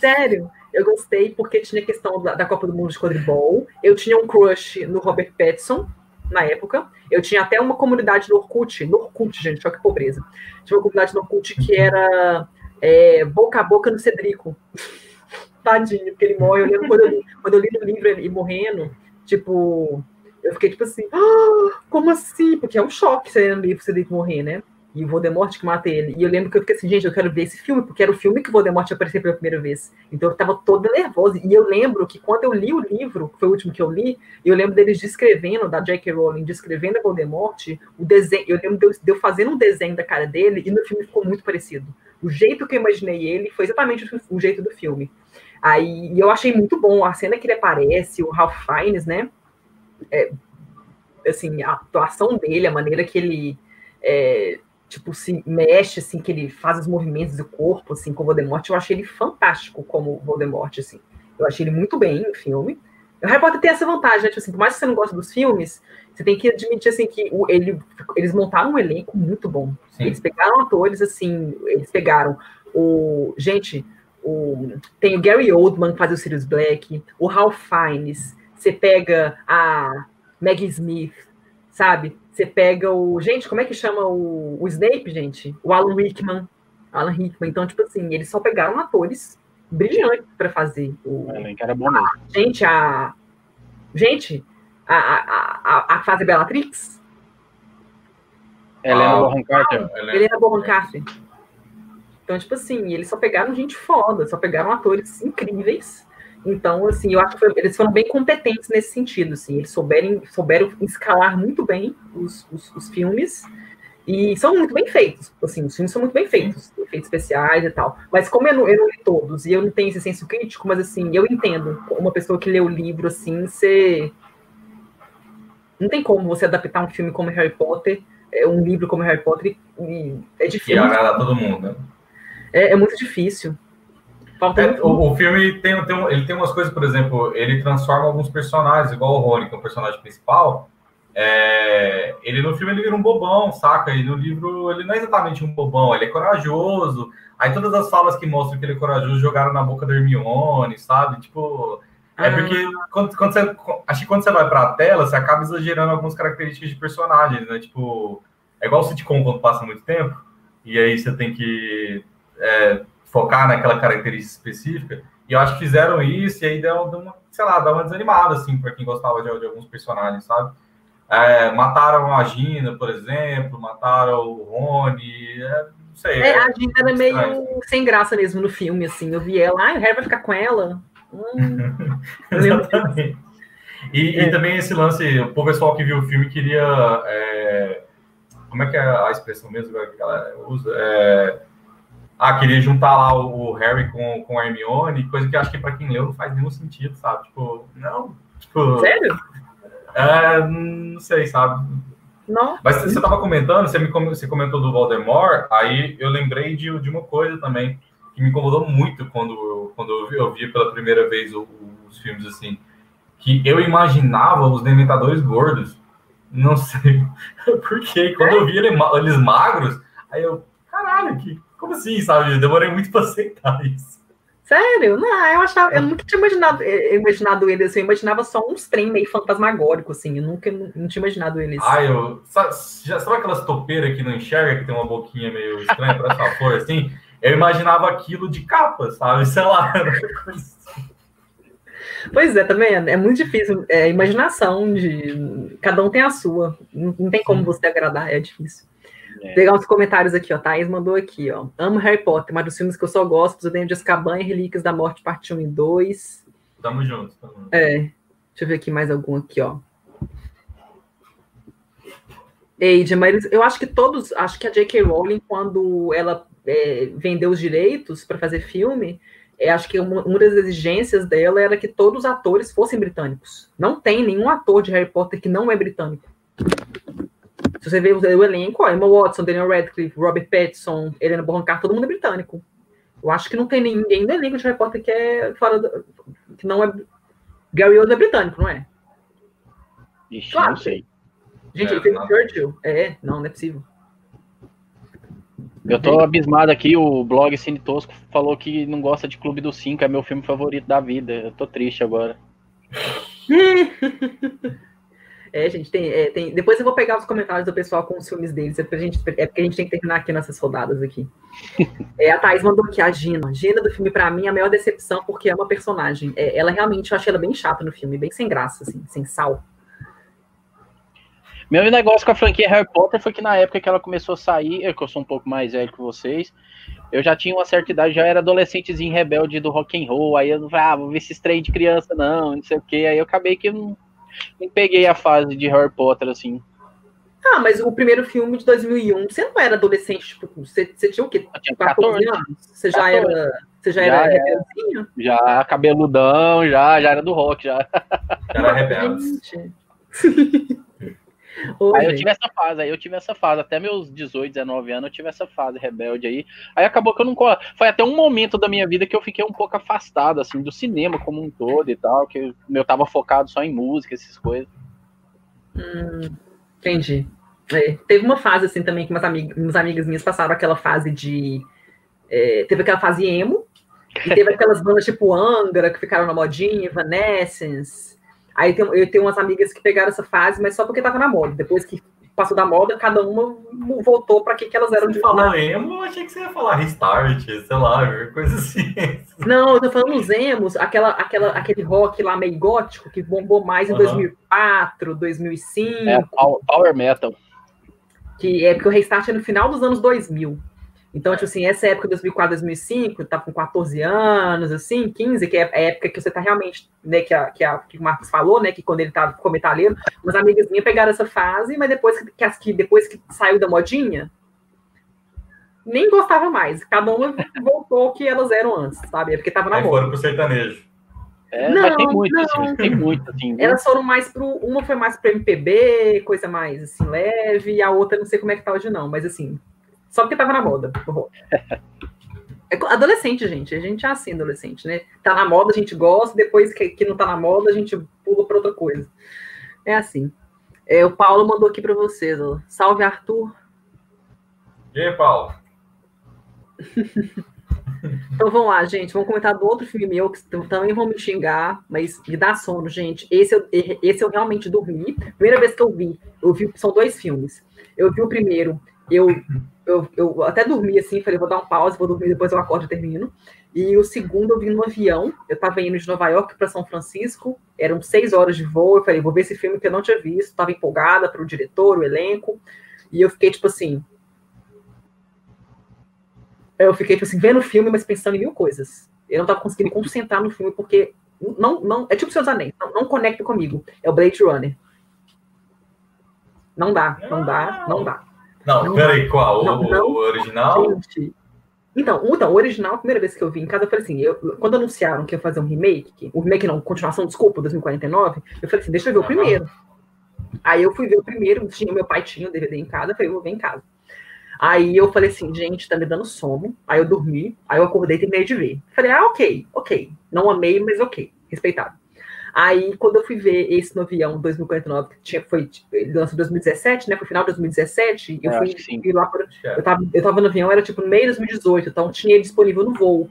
Sério? Eu gostei porque tinha questão da, da, Copa do Mundo de quadribol. Eu tinha um crush no Robert Pattinson na época. Eu tinha até uma comunidade no Orkut, no Orkut, gente, só que pobreza. Tinha uma comunidade no Orkut que era é, boca a boca no Cedrico. [LAUGHS] Tadinho, porque ele morre. Eu lembro quando eu li, quando eu li no livro ele morrendo, tipo, eu fiquei tipo assim, ah, como assim? Porque é um choque você no livro Cedrico morrer, né? E o Voldemort que mata ele. E eu lembro que eu fiquei assim, gente, eu quero ver esse filme, porque era o filme que o Voldemort apareceu pela primeira vez. Então eu tava toda nervosa. E eu lembro que quando eu li o livro, que foi o último que eu li, eu lembro deles descrevendo, da J.K. Rowling, descrevendo a Voldemort, o desenho, eu lembro de eu, fazendo um desenho da cara dele, e no filme ficou muito parecido. O jeito que eu imaginei ele foi exatamente o, jeito do filme. Aí eu achei muito bom a cena que ele aparece, o Ralph Fiennes, né? É, assim, a atuação dele, a maneira que ele é, tipo, se mexe, assim, que ele faz os movimentos do corpo, assim, com o Voldemort, eu achei ele fantástico como Voldemort, assim. Eu achei ele muito bem no filme. O Harry Potter tem essa vantagem, né? Tipo assim, por mais que você não goste dos filmes, você tem que admitir, assim, que o, ele, eles montaram um elenco muito bom. Sim. Eles pegaram atores, assim, eles pegaram o... Gente, o, tem o Gary Oldman que faz o Sirius Black, o Ralph Fiennes, você pega a Maggie Smith, sabe? Você pega o. Gente, como é que chama o, o Snape, gente? O Alan Rickman. Alan Rickman. Então, tipo assim, eles só pegaram atores brilhantes para fazer. O... O era bom mesmo. Gente, a. Gente, a, a, a, a fase Bellatrix. Helena Ah, Bonham Carter. Helena Bonham Carter. Então, tipo assim, eles só pegaram gente foda, só pegaram atores incríveis. Então, assim, eu acho que foi- eles foram bem competentes nesse sentido, assim. Eles souberam, souberam escalar muito bem os, os, os filmes e são muito bem feitos. Assim, os filmes são muito bem feitos, efeitos especiais e tal. Mas como eu não, eu não li todos e eu não tenho esse senso crítico, mas assim, eu entendo. Uma pessoa que lê o livro, assim, você... Não tem como você adaptar um filme como Harry Potter, é, um livro como Harry Potter, e, e é difícil. agrada todo mundo, né? É, é muito difícil. É, o, o filme tem, tem ele tem umas coisas, por exemplo, ele transforma alguns personagens, igual o Rony, que é o personagem principal. é, ele no filme ele vira um bobão, saca? E no livro ele não é exatamente um bobão, ele é corajoso. Aí todas as falas que mostram que ele é corajoso jogaram na boca da Hermione, sabe? Tipo, é porque quando, quando você, acho que quando você vai pra tela, você acaba exagerando algumas características de personagens, né? Tipo, é igual o sitcom quando passa muito tempo, e aí você tem que é, focar naquela característica específica. E eu acho que fizeram isso, e aí deu, deu uma, sei lá, dá uma desanimada, assim, pra quem gostava de, de alguns personagens, sabe? É, mataram a Gina, por exemplo, mataram o Rony, é, não sei. É, a Gina era meio estranho. sem graça mesmo no filme, assim. Eu vi ela, ah, o Harry vai ficar com ela. Hum. Exatamente. [LAUGHS] E, É. e também esse lance, o pessoal que viu o filme queria. é, como é que é a expressão mesmo que a galera usa? É, ah, queria juntar lá o, Harry com, com a Hermione, coisa que eu acho que pra quem leu não faz nenhum sentido, sabe? Tipo, não. Tipo, Sério? é, não sei, sabe? Não. Mas você estava comentando, você, me, você comentou do Voldemort, aí eu lembrei de, de uma coisa também que me incomodou muito quando, quando eu, vi, eu vi pela primeira vez o- os filmes assim, que eu imaginava os Dementadores gordos. Não sei [LAUGHS] por quê. Quando eu vi eles magros, aí eu, caralho, que, como assim, sabe? Eu demorei muito para aceitar isso. Sério? Não, eu achava, eu nunca tinha imaginado, eh, imaginado ele assim, eu imaginava só uns trem meio fantasmagóricos, assim, eu nunca não, tinha imaginado eles. Ai, eu. Sabe, já, sabe aquelas topeiras que não enxerga, que tem uma boquinha meio estranha, parece uma [LAUGHS] flor assim? Eu imaginava aquilo de capa, sabe? [LAUGHS] Sei lá. assim. Pois é, tá vendo? É muito difícil. É imaginação de. Cada um tem a sua. Não, não tem como Sim. você agradar, é difícil. É. Pegar uns comentários aqui, ó. Thaís mandou aqui, ó. Amo Harry Potter, mas dos filmes que eu só gosto, Prisioneiro de Azkaban e Relíquias da Morte, parte 1 e 2. Tamo junto. Tamo junto. É. Deixa eu ver aqui mais algum aqui, ó. Eide, mas eu acho que todos, acho que a J.K. Rowling, quando ela é, vendeu os direitos para fazer filme, é, acho que uma, uma das exigências dela era que todos os atores fossem britânicos. Não tem nenhum ator de Harry Potter que não é britânico. Se você ver o, o elenco, ó, Emma Watson, Daniel Radcliffe, Robert Pattinson, Helena Bonham Carter, todo mundo é britânico. Eu acho que não tem ninguém no elenco de Harry Potter que é fora do, que não é Gary Oldman é britânico, não é? Ixi, Claro. não sei. Gente, É, ele fez não. o Churchill. É, não, não é possível. Eu tô abismado aqui, o blog Cine Tosco falou que não gosta de Clube dos Cinco, é meu filme favorito da vida. Eu tô triste agora. [LAUGHS] É, gente, tem, é, tem. Depois eu vou pegar os comentários do pessoal com os filmes deles. É porque a gente, é porque a gente tem que terminar aqui nessas rodadas aqui. [LAUGHS] É, a Thaís mandou aqui a Gina. Gina do filme, pra mim, é a maior decepção, porque é uma personagem. É, ela realmente, eu achei ela bem chata no filme, bem sem graça, assim, sem sal. Meu negócio com a franquia Harry Potter foi que na época que ela começou a sair, eu que eu sou um pouco mais velho que vocês, eu já tinha uma certa idade, já era adolescentezinho rebelde do rock and roll, aí eu não ah, vou ver esses trem de criança não, não sei o que, aí eu acabei que não, não peguei a fase de Harry Potter, assim. Ah, mas o primeiro filme de 2001, você não era adolescente, tipo, você, você tinha o quê? Eu tinha 14 14, anos? Você já 14. era. Você já, Já era era. rebeldezinho? já cabeludão, já, já era do rock, já. Era rebelde. [LAUGHS] Ô, Aí eu tive essa fase, aí eu tive essa fase, até meus 18, 19 anos eu tive essa fase rebelde aí. Aí acabou que eu não. Foi até um momento da minha vida que eu fiquei um pouco afastado, assim, do cinema como um todo e tal, que eu, eu tava focado só em música, essas coisas. Hum, entendi. É, teve uma fase assim também que umas, amigas, umas amigas minhas passaram aquela fase de. é, teve aquela fase emo, e teve [LAUGHS] aquelas bandas tipo Angra que ficaram na modinha, Evanescence. Aí tem, eu tenho umas amigas que pegaram essa fase, mas só porque tava na moda. Depois que passou da moda, cada uma voltou para que, que elas eram Você de falou emo, eu achei que você ia falar restart, sei lá, coisa assim. Não, eu tô falando os emos, aquela, aquela, aquele rock lá meio gótico que bombou mais em Aham. 2004, 2005. É, power, power metal. que é porque o Restart é no final dos anos 2000. Então, tipo assim, essa época, 2004, 2005, eu tava com 14 anos, assim, 15, que é a época que você tá realmente, né, que, a, que, a, que o Marcos falou, né, que quando ele tava como metaleiro, umas amigas minhas pegaram essa fase, mas depois que, que, as que, depois que saiu da modinha, nem gostava mais. Cada uma voltou que elas eram antes, sabe? É porque tava na Aí moda. foram pro sertanejo. É, Não, tem muito, não. assim, tem muito, assim. viu? Elas foram mais pro. Uma foi mais pro MPB, coisa mais assim, leve, e a outra não sei como é que tá hoje, não, mas assim, só porque tava na moda. [LAUGHS] É adolescente, gente. A gente é assim, adolescente, né? Tá na moda, a gente gosta, depois que, que não tá na moda, a gente pula pra outra coisa. É assim. É, o Paulo mandou aqui pra vocês, ó. Salve, Arthur. E aí, Paulo? [LAUGHS] Então vamos lá, gente. Vamos comentar do outro filme meu, que também vão me xingar, mas me dá sono, gente. Esse eu, esse eu realmente dormi. Primeira vez que eu vi, eu vi, são dois filmes. Eu vi o primeiro, eu, eu, eu até dormi assim, falei, vou dar um pause, vou dormir, depois eu acordo e termino. E o segundo eu vi no avião, eu tava indo de Nova York para São Francisco, eram seis horas de voo, eu falei, vou ver esse filme que eu não tinha visto, tava empolgada para o diretor, o elenco, e eu fiquei tipo assim, eu fiquei, tipo assim, vendo o filme, mas pensando em mil coisas. Eu não tava conseguindo concentrar no filme, porque não, não, é tipo Seus Anéis, não, não conecta comigo. É o Blade Runner. Não dá, não dá, não dá. Não, Não, peraí, qual? O, não, o- não. o original? Gente. Então, o- então, o original, a primeira vez que eu vi em casa, eu falei assim, eu, quando anunciaram que ia fazer um remake, o remake não, continuação, desculpa, 2049, eu falei assim, deixa eu ver o primeiro. Aí eu fui ver o primeiro, tinha, meu pai tinha o DVD em casa, eu falei, eu vou ver em casa. Aí eu falei assim, gente, tá me dando sono. Aí eu dormi, aí eu acordei e terminei de ver. Falei, ah, ok, ok. Não amei, mas ok, respeitado. Aí, quando eu fui ver esse no avião 2049, que tinha, foi, ele lançou em 2017, né? Foi final de 2017, eu É, fui, fui lá que é. eu tava, eu tava no avião, era tipo no meio de 2018, então tinha ele disponível no voo.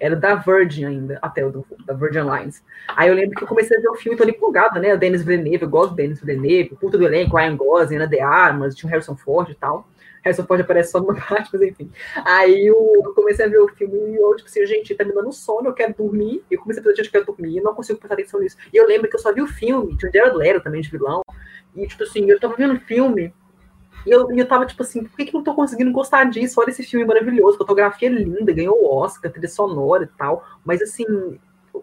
Era da Virgin ainda, até o da Virgin Lines. Aí eu lembro que eu comecei a ver o filme, tô empolgada, né? O Denis Villeneuve, eu gosto do Denis Villeneuve, puta do elenco, Ryan Gosling, Ana de Armas, tinha o Harrison Ford e tal. Harrison Ford aparece só numa [LAUGHS] parte, mas enfim. Aí eu, eu comecei a ver o filme e eu, tipo assim, gente, tá me dando sono, eu quero dormir. Eu comecei a pensar, gente, eu quero dormir, e não consigo prestar atenção nisso. E eu lembro que eu só vi o filme, tinha o Jared Leto também de vilão. E, tipo assim, eu tava vendo o filme, e eu, e eu tava tipo assim, por que, que eu não tô conseguindo gostar disso? Olha esse filme maravilhoso, fotografia linda, ganhou o Oscar, trilha sonora e tal. Mas assim,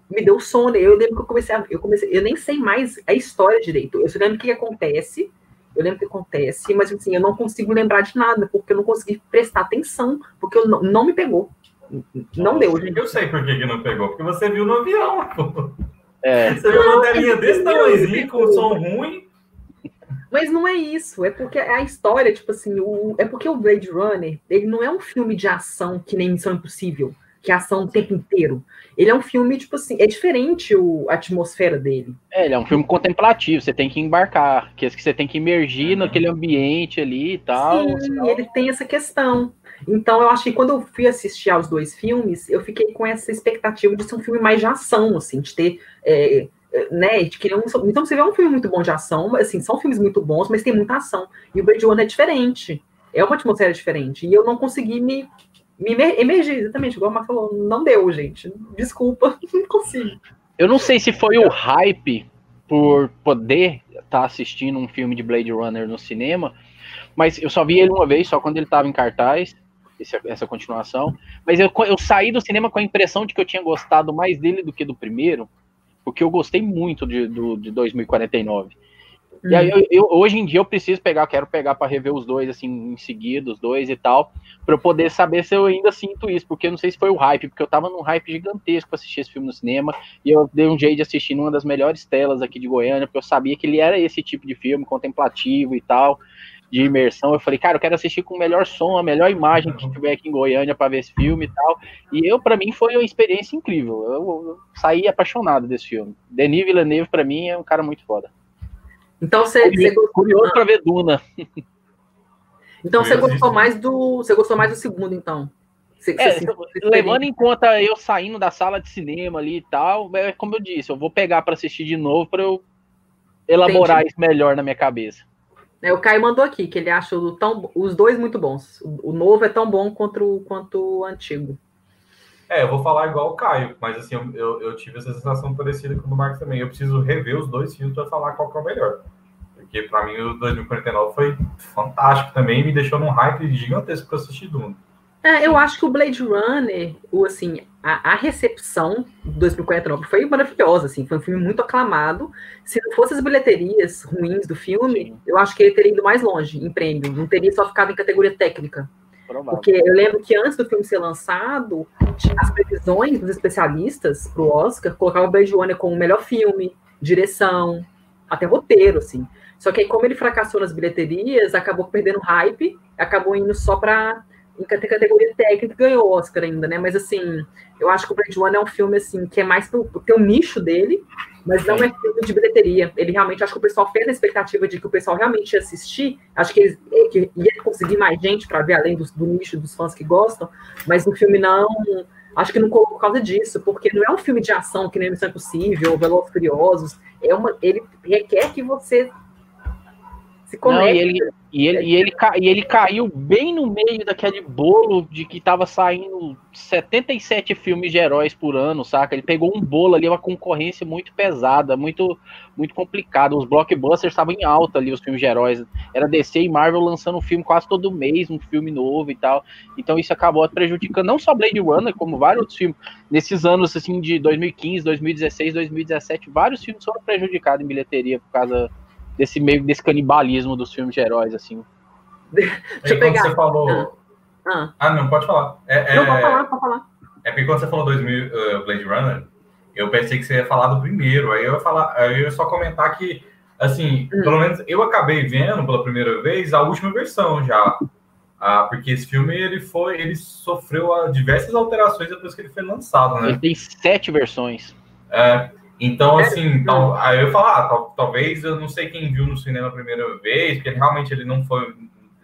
me deu sono. Eu lembro que eu comecei a. Eu, comecei, eu nem sei mais a história direito. Eu só lembro o que, que acontece. Eu lembro o que acontece, mas assim, eu não consigo lembrar de nada, porque eu não consegui prestar atenção, porque eu não, não me pegou. Não deu, gente. Eu sei por que, que não pegou, porque você viu no avião. pô. É, Você viu uma telinha desse tamanhozinho, com som ruim. Mas não é isso, é porque a história, tipo assim, o, é porque o Blade Runner, ele não é um filme de ação que nem Missão Impossível, que é ação o tempo inteiro. Ele é um filme, tipo assim, é diferente o, a atmosfera dele. é, ele é um filme contemplativo, você tem que embarcar, que é que você tem que imergir Uhum. naquele ambiente ali e tal. Sim, senão- ele tem essa questão. Então, eu acho que quando eu fui assistir aos dois filmes, eu fiquei com essa expectativa de ser um filme mais de ação, assim, de ter. é, é, né, de querer um, então, você vê um filme muito bom de ação, mas, assim, são filmes muito bons, mas tem muita ação. E o Blade Runner é diferente. É uma atmosfera diferente. E eu não consegui me, me emer- emergir, exatamente, igual a Marta falou. Não deu, gente. Desculpa, [LAUGHS] não consigo. Eu não sei se foi o hype por poder estar assistindo um filme de Blade Runner no cinema, mas eu só vi ele uma vez, só quando ele estava em cartaz, essa continuação. Mas eu, eu saí do cinema com a impressão de que eu tinha gostado mais dele do que do primeiro, porque eu gostei muito de, do, de 2049. E aí, eu, eu- hoje em dia eu preciso pegar, quero pegar para rever os dois, assim, em seguida, os dois e tal, para eu poder saber se eu ainda sinto isso, porque eu não sei se foi o hype, porque eu tava num hype gigantesco pra assistir esse filme no cinema, e eu dei um jeito de assistir numa das melhores telas aqui de Goiânia, porque eu sabia que ele era esse tipo de filme, contemplativo e tal, de imersão. Eu falei, cara, eu quero assistir com o melhor som, a melhor imagem que tiver aqui em Goiânia para ver esse filme e tal. E eu, para mim, foi uma experiência incrível. Eu, eu saí apaixonado desse filme. Denis Villeneuve, para mim, é um cara muito foda. Então, você, Curioso, gostou, curioso pra ver Duna. então você gostou mais do. Você gostou mais do segundo, então? Você, É, você- levando em conta eu saindo da sala de cinema ali e tal, é como eu disse, eu vou pegar pra assistir de novo pra eu elaborar Entendi. isso melhor na minha cabeça. É, o Caio mandou aqui que ele acha tão, os dois muito bons. O, o novo é tão bom quanto, quanto o antigo. É, eu vou falar igual o Caio, mas assim, eu, eu, eu tive essa sensação parecida com o do Marcos também. Eu preciso rever os dois filmes para falar qual que é o melhor. Porque para mim o 2049 foi fantástico também e me deixou num hype gigantesco para assistir Duna. É, eu acho que o Blade Runner, o, assim, a, a recepção de 2049 foi maravilhosa, assim, foi um filme muito aclamado. Se não fosse as bilheterias ruins do filme, Sim. eu acho que ele teria ido mais longe em prêmio, não teria só ficado em categoria técnica. Provável. Porque eu lembro que antes do filme ser lançado, as previsões dos especialistas para o Oscar colocavam o Runner como o melhor filme, direção, até roteiro, assim. Só que aí, como ele fracassou nas bilheterias, acabou perdendo hype, acabou indo só para em categoria técnica ganhou o Oscar ainda, né? Mas assim, eu acho que o Blade Runner é um filme assim que é mais pro, tem um nicho dele, mas não é filme de bilheteria. Ele realmente acho que o pessoal fez a expectativa de que o pessoal realmente ia assistir. Acho que, que ia conseguir mais gente para ver além do, do, nicho dos fãs que gostam, mas o filme não. Acho que não colocou por causa disso, porque não é um filme de ação que nem Missão Impossível, Velozes Furiosos. É uma, ele requer que você se conecte. Não, e ele, e ele, e, ele, e ele caiu bem no meio daquele bolo de que tava saindo 77 filmes de heróis por ano, saca? Ele pegou um bolo ali, uma concorrência muito pesada, muito muito complicada. Os blockbusters estavam em alta ali, os filmes de heróis. Era DC e Marvel lançando um filme quase todo mês, um filme novo e tal. Então isso acabou prejudicando não só Blade Runner, como vários outros filmes. Nesses anos assim de 2015, 2016, 2017, vários filmes foram prejudicados em bilheteria por causa desse meio desse canibalismo dos filmes de heróis, assim. Deixa eu pegar. Você falou... Ah. ah. ah. não, pode falar. É, não, é... pode falar, pode falar. É porque quando você falou 2000, uh, Blade Runner, eu pensei que você ia falar do primeiro. Aí eu ia falar, eu ia só comentar que, assim, hum. pelo menos eu acabei vendo pela primeira vez a última versão já. Ah, porque esse filme ele foi, ele sofreu diversas alterações depois que ele foi lançado, né? Ele tem sete versões. É, então, é, assim, tal, aí eu falo, ah, tal, talvez eu não sei quem viu no cinema a primeira vez, porque realmente ele não foi,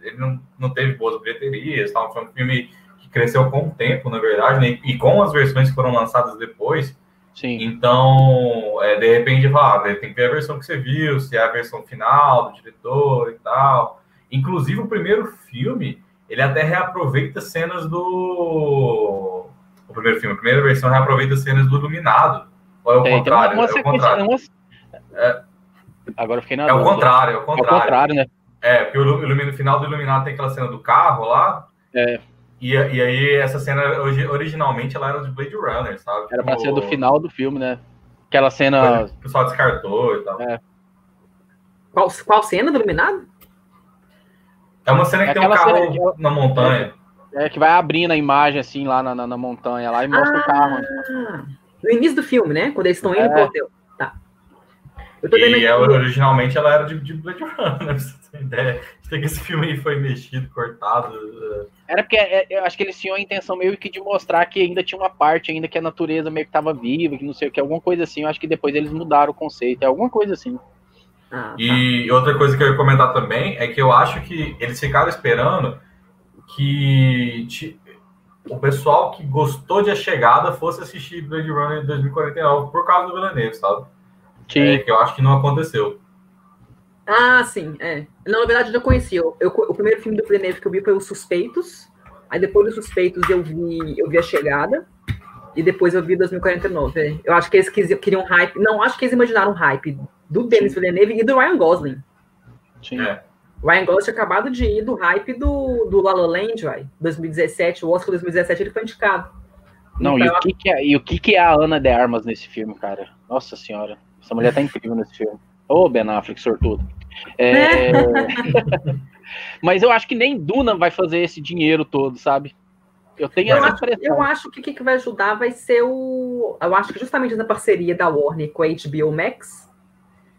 ele não, não teve boas bilheterias, tal, foi um filme que cresceu com o tempo, na verdade, né, e com as versões que foram lançadas depois. Sim. Então, é, de repente, falar, ah, tem que ver a versão que você viu, se é a versão final do diretor e tal. Inclusive, o primeiro filme, ele até reaproveita cenas do. O primeiro filme, a primeira versão reaproveita cenas do Iluminado ou é o tem, contrário? Tem uma, uma é o contrário. Uma... É... Agora fiquei na É o contrário, é o contrário. É o contrário, né? É, porque o final do Iluminado tem aquela cena do carro lá. É. E, e aí, essa cena, originalmente, ela era de Blade Runner, sabe? Era pra ser do final do filme, né? Aquela cena. O pessoal descartou e tal. É. Qual, qual cena do Iluminado? É uma cena que é tem um carro na montanha. É, que vai abrindo a imagem assim lá na, na, na montanha lá e mostra ah, o carro. No início do filme, né? Quando eles estão indo é. pro hotel. Tá. Eu tô e ela, originalmente ela era de, de Blade Runner, [LAUGHS] pra você ter ideia. que esse filme aí foi mexido, cortado. Uh. Era porque é, eu acho que eles tinham a intenção meio que de mostrar que ainda tinha uma parte, ainda que a natureza meio que estava viva, que não sei o que, alguma coisa assim. Eu acho que depois eles mudaram o conceito, é alguma coisa assim. Ah, tá. E outra coisa que eu ia comentar também é que eu acho que eles ficaram esperando que o pessoal que gostou de A Chegada fosse assistir Blade Runner 2049 por causa do Villeneuve, sabe? Sim. É, que eu acho que não aconteceu. Ah, sim, é. Não, na verdade, eu já conheci. Eu, eu, o primeiro filme do Villeneuve que eu vi foi Os Suspeitos. Aí depois dos Suspeitos eu vi, eu vi A Chegada. E depois eu vi 2049. É. Eu acho que eles queriam hype. Não, acho que eles imaginaram hype do Denis Villeneuve e do Ryan Gosling. Sim. É. Ryan Gosling acabado de ir do hype do, do La La Land, vai. 2017, o Oscar 2017 ele foi indicado. Não, então, e, o que que é, e o que que é a Ana de Armas nesse filme, cara? Nossa senhora, essa mulher tá incrível nesse filme. Ô, oh, Ben Affleck, sortudo. É... [LAUGHS] Mas eu acho que nem Duna vai fazer esse dinheiro todo, sabe? Eu tenho eu essa acho, impressão. Eu acho que o que vai ajudar vai ser o. Eu acho que justamente essa parceria da Warner com a HBO Max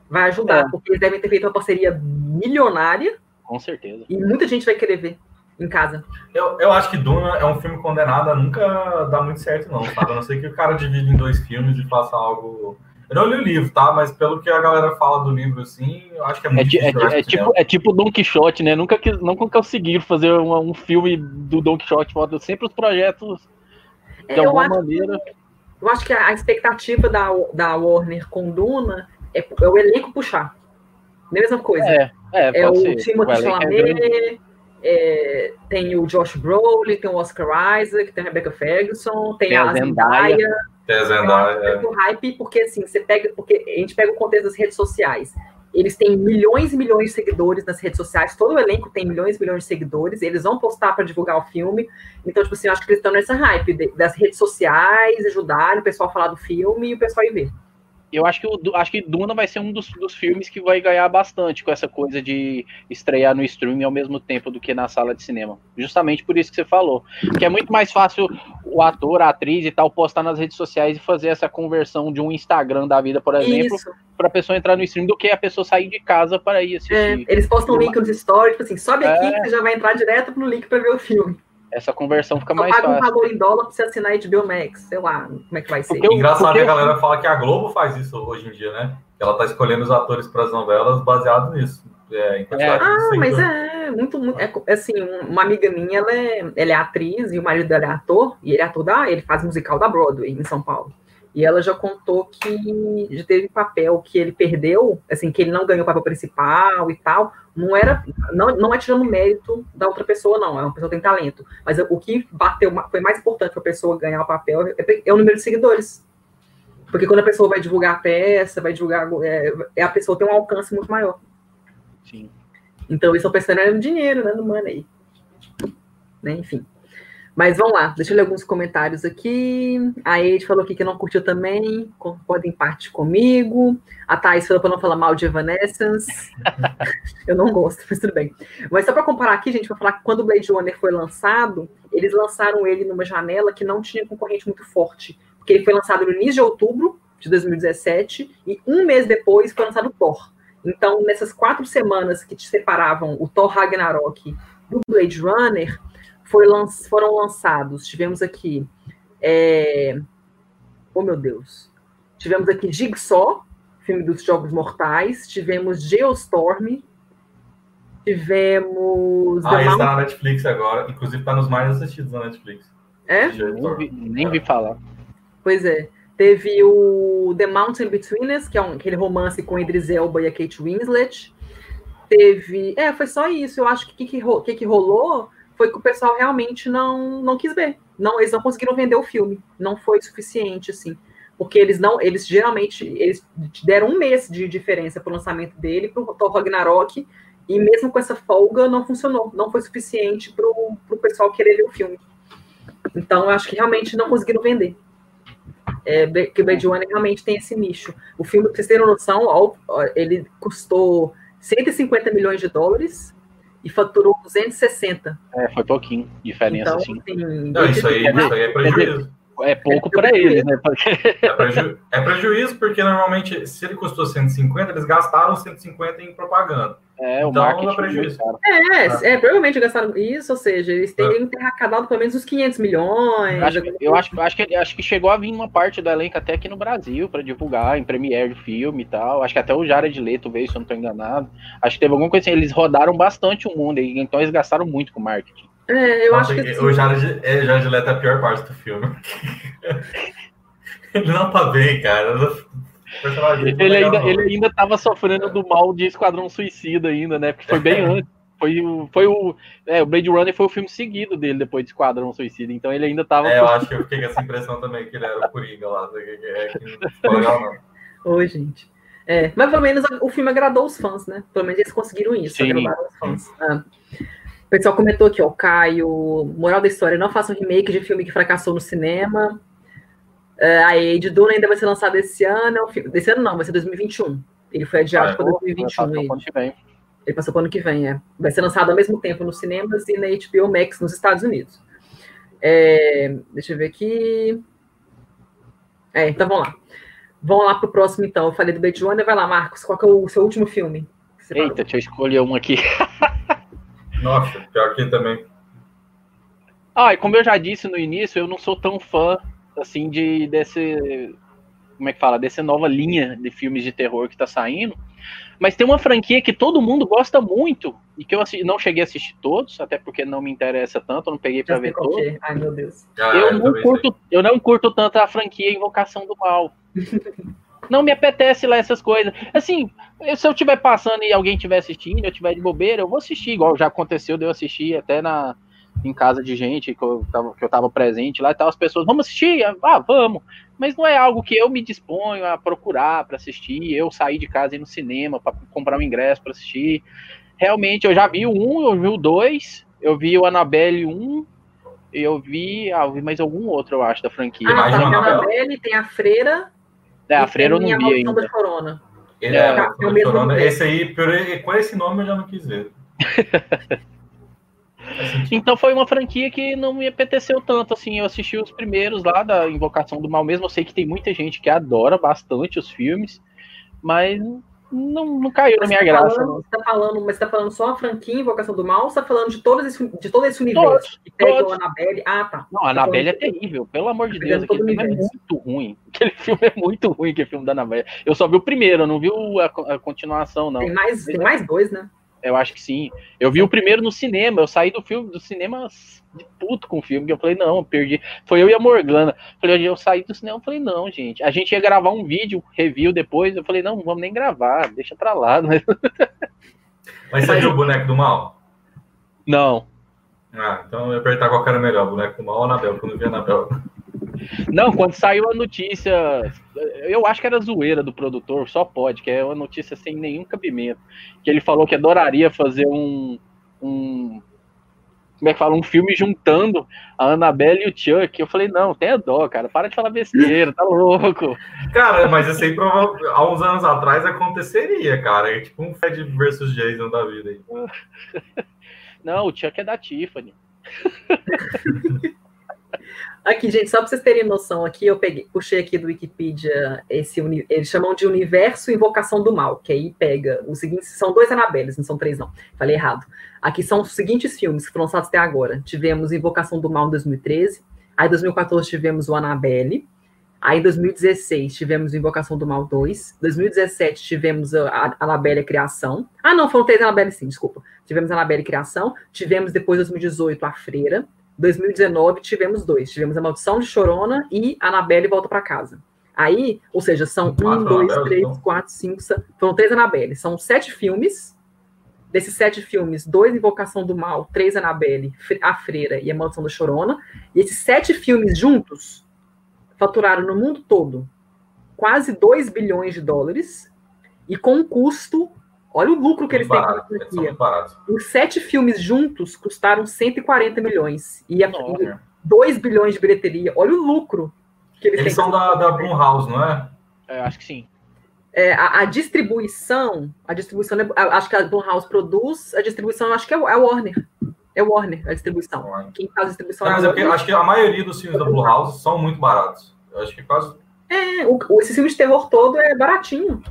vai ajudar, é. porque eles devem ter feito uma parceria milionária. Com certeza. E muita gente vai querer ver em casa. Eu, eu acho que Duna é um filme condenado a nunca dar muito certo, não, sabe? A não ser que o cara divide em dois filmes e faça algo. Eu não li o livro, tá? Mas pelo que a galera fala do livro, assim, eu acho que é muito é, é, é tipo, é tipo Don Quixote, né? Nunca, nunca conseguiram fazer um, um filme do Don Quixote. Sempre os projetos, de eu alguma maneira. Que, eu acho que a expectativa da, da Warner com Duna é, é o elenco puxar. Mesma coisa. É, é, É o ser. Elenco é. Chalamet, é, tem o Josh Brolin, tem o Oscar Isaac, tem a Rebecca Ferguson, tem, Tem a Zendaya. Tem a Zendaya. Muito hype, porque assim, você pega, porque a gente pega o contexto das redes sociais. Eles têm milhões e milhões de seguidores nas redes sociais, todo o elenco tem milhões e milhões de seguidores, eles vão postar para divulgar o filme. Então, tipo assim, eu acho que eles estão nessa hype de- das redes sociais, ajudarem o pessoal a falar do filme e o pessoal ir ver. Eu acho que, o, acho que Duna vai ser um dos, dos filmes que vai ganhar bastante com essa coisa de estrear no streaming ao mesmo tempo do que na sala de cinema. Justamente por isso que você falou. Que é muito mais fácil o ator, a atriz e tal postar nas redes sociais e fazer essa conversão de um Instagram da vida, por exemplo, para a pessoa entrar no streaming do que a pessoa sair de casa para ir É, assistir. eles postam Uma- link nos stories, tipo assim, sobe aqui É. que você já vai entrar direto no link para ver o filme. Essa conversão fica Só mais paga um fácil. valor em dólar pra você assinar HBO Max, sei lá, como é que vai ser. Porque eu- Engraçado porque que a galera fala que a Globo faz isso hoje em dia, né? Ela tá escolhendo os atores para as novelas baseado nisso. É, de Ah, mas é muito, muito é, assim, um- uma amiga minha, ela é, ela é atriz e o marido dela é ator, e ele é ator da, ele faz musical da Broadway em São Paulo. E ela já contou que já teve papel que ele perdeu, assim, que ele não ganhou o papel principal e tal. Não era, não, não é tirando mérito da outra pessoa, não. É uma pessoa que tem talento. Mas o que bateu, foi mais importante para a pessoa ganhar o papel é, é o número de seguidores. Porque quando a pessoa vai divulgar a peça, vai divulgar, é, é a pessoa tem um alcance muito maior. Sim. Então eles estão pensando no dinheiro, né? No money. Né? Enfim. Mas vamos lá, deixa eu ler alguns comentários aqui. A Ed falou aqui que não curtiu também, concorda em parte comigo. A Thais falou para não falar mal de Evanescence. [LAUGHS] eu não gosto, mas tudo bem. Mas só para comparar aqui, gente, para falar que quando o Blade Runner foi lançado, eles lançaram ele numa janela que não tinha concorrente muito forte. Porque ele foi lançado no início de outubro de 2017 e um mês depois foi lançado o Thor. Então, nessas quatro semanas que te separavam o Thor Ragnarok do Blade Runner, lan- foram lançados. Tivemos aqui. É... Oh, meu Deus. Tivemos aqui Jigsaw, filme dos Jogos Mortais. Tivemos Geostorm. Tivemos. Ah, esse Mount- tá na Netflix agora. Inclusive tá nos mais assistidos na Netflix. É? Nem vi, nem vi falar. Pois é. Teve o The Mountain Between Us, que é um, aquele romance com Idris Elba e a Kate Winslet. Teve. É, foi só isso. Eu acho que o que, que, ro- que que rolou foi que o pessoal realmente não, não quis ver. Não, eles não conseguiram vender o filme. Não foi suficiente, assim. Porque eles não. Eles geralmente. Eles deram um mês de diferença pro lançamento dele, pro Thor Ragnarok. E mesmo com essa folga, não funcionou. Não foi suficiente pro, pro pessoal querer ver o filme. Então, eu acho que realmente não conseguiram vender é, que o Blade Runner realmente tem esse nicho. O filme, pra vocês terem noção, ele custou 150 milhões de dólares e faturou 260. É, foi pouquinho diferença, Então, assim. assim, Não, isso aí, dizer- isso aí é prejuízo. É pouco para eles, né? Porque É, preju- é prejuízo porque normalmente, se ele custou 150, eles gastaram 150 em propaganda. É, o Então, marketing é. É, é, provavelmente gastaram isso, ou seja, eles teriam ter arrecadado pelo menos uns 500 milhões. Acho, eu acho, acho, que, acho que chegou a vir uma parte do elenco até aqui no Brasil para divulgar em premiere de filme e tal. Acho que até o Jared Leto veio, se eu não tô enganado. Acho que teve alguma coisa assim. Eles rodaram bastante o mundo, então eles gastaram muito com marketing. É, eu Nossa, acho que assim, o Jared, é, Jared Leto é a pior parte do filme. [LAUGHS] ele não tá bem, cara. Ele é ainda, ele ainda tava sofrendo do mal de Esquadrão Suicida ainda, né? Porque foi bem [LAUGHS] antes. Foi o, foi o, é, o Blade Runner foi o filme seguido dele depois de Esquadrão Suicida. Então ele ainda tava. É, eu acho que eu fiquei com essa impressão também que ele era o Coringa lá. que- que- que não ficou legal, não. Oi, gente. É, mas pelo menos o filme agradou os fãs, né? Pelo menos eles conseguiram isso, Sim. agradaram os fãs. Ah. O pessoal comentou aqui, ó, o Caio, moral da história, não façam remake de filme que fracassou no cinema. É, a Ed Duna ainda vai ser lançado esse ano, é um filme, desse ano não, vai ser 2021. Ele foi adiado Ah, para 2021. Então, Ed. quando tiver. Ele passou para o ano que vem, é. Vai ser lançado ao mesmo tempo nos cinemas e na HBO Max nos Estados Unidos. É, deixa eu ver aqui. É, então vamos lá. Vamos lá pro próximo, então. Eu falei do Blade Runner. Vai lá, Marcos. Qual que é o seu último filme? Eita, deixa eu escolher um aqui. [LAUGHS] Nossa, pior que também. Ah, e como eu já disse no início, eu não sou tão fã assim de desse como é que fala, dessa nova linha de filmes de terror que tá saindo. Mas tem uma franquia que todo mundo gosta muito e que eu não cheguei a assistir todos, até porque não me interessa tanto, eu não peguei sei ver todos. é. Ai, meu Deus. Ah, Eu não também curto, eu não curto tanto a franquia Invocação do Mal. [LAUGHS] Não me apetece lá essas coisas. Assim, se eu estiver passando e alguém estiver assistindo, eu estiver de bobeira, eu vou assistir, igual já aconteceu de eu assistir até na, em casa de gente que eu, tava, que eu tava presente lá e tal, as pessoas, vamos assistir? Ah, vamos. Mas não é algo que eu me disponho a procurar para assistir, eu sair de casa e ir no cinema para comprar um ingresso para assistir. Realmente, eu já vi o 1, eu vi o 2, eu vi o Annabelle 1, eu vi, ah, eu vi mais algum outro, eu acho, da franquia. Ah, tem a Annabelle, tem a Freira. É, a Freira eu não vi ainda. Da Corona. Ele é, é, é o mesmo Corona. Esse aí, com esse nome eu já não quis ver. [LAUGHS] Então foi uma franquia que não me apeteceu tanto, assim, eu assisti os primeiros lá da Invocação do Mal mesmo, eu sei que tem muita gente que adora bastante os filmes, mas não, não caiu mas na minha tá graça. Falando, você tá falando, mas você tá falando só a franquia Invocação do Mal ou você tá falando de, todos esse, de todo esse universo? Todos, que pega todos. o Annabelle? Ah, tá. Não, a Annabelle é terrível, pelo amor de Deus, aquele filme é muito ruim. [LAUGHS] Aquele filme é muito ruim, aquele filme da Annabelle. Eu só vi o primeiro, eu não vi a, a continuação, não. Tem mais, tem mais dois, né? Eu acho que sim. Eu vi o primeiro no cinema. Eu saí do filme do cinema de puto com o filme. Que eu falei, não, eu perdi. Foi eu e a Morgana. Falei, eu saí do cinema. Eu falei, não, gente. A gente ia gravar um vídeo, review depois. Eu falei, não, não vamos nem gravar. Deixa pra lá. [LAUGHS] Mas, Mas viu o boneco do mal? Não. Ah, então eu ia perguntar qual era melhor, boneco do mal ou Anabel, quando eu vi a Anabel. Não, quando saiu a notícia, eu acho que era zoeira do produtor, só pode, que é uma notícia sem nenhum cabimento. Que ele falou que adoraria fazer um. um como é que fala? Um filme juntando a Annabelle e o Chuck. Eu falei, não, tenha dó, cara, para de falar besteira, tá louco. Cara, mas isso aí há uns anos atrás aconteceria, cara. É tipo um Fred versus Jason da vida aí. [LAUGHS] Não, o Chuck é da Tiffany. [LAUGHS] Aqui, gente, só para vocês terem noção, aqui eu peguei, puxei aqui do Wikipedia esse eles chamam de universo invocação do mal, que aí pega os seguintes, são dois Anabeles, não são três não. Falei errado. Aqui são os seguintes filmes que foram lançados até agora. Tivemos Invocação do Mal em 2013, aí em 2014 tivemos o Annabelle, aí em 2016 tivemos Invocação do Mal 2, 2017 tivemos a Annabelle Criação. Ah, não, foram três Annabelle sim, desculpa. Tivemos a Annabelle Criação, tivemos depois 2018 a Freira, 2019 tivemos dois. Tivemos a Maldição de Chorona e Anabelle Volta para Casa. Aí, ou seja, são um, dois, três, então. quatro, cinco, foram três Anabelle. São sete filmes. Desses sete filmes, dois Invocação do Mal, três Anabelle, A Freira e A Maldição da Chorona. E esses sete filmes juntos faturaram no mundo todo quase 2 bilhões de dólares e com um custo Olha o lucro que eles barato, têm com a franquia. Os sete filmes juntos custaram 140 milhões. E a, 2 bilhões de bilheteria. Olha o lucro que eles, eles têm. Eles são da, da Blumhouse, não é? é? Acho que sim. É, a, a, distribuição, a distribuição, é, acho que a Blumhouse produz, a distribuição, acho que é, é Warner. É Warner a distribuição. Warner. Quem faz a distribuição é, mas é acho que a maioria dos filmes da Blumhouse são muito baratos. Eu acho que quase. É, o, esse filme de terror todo é baratinho.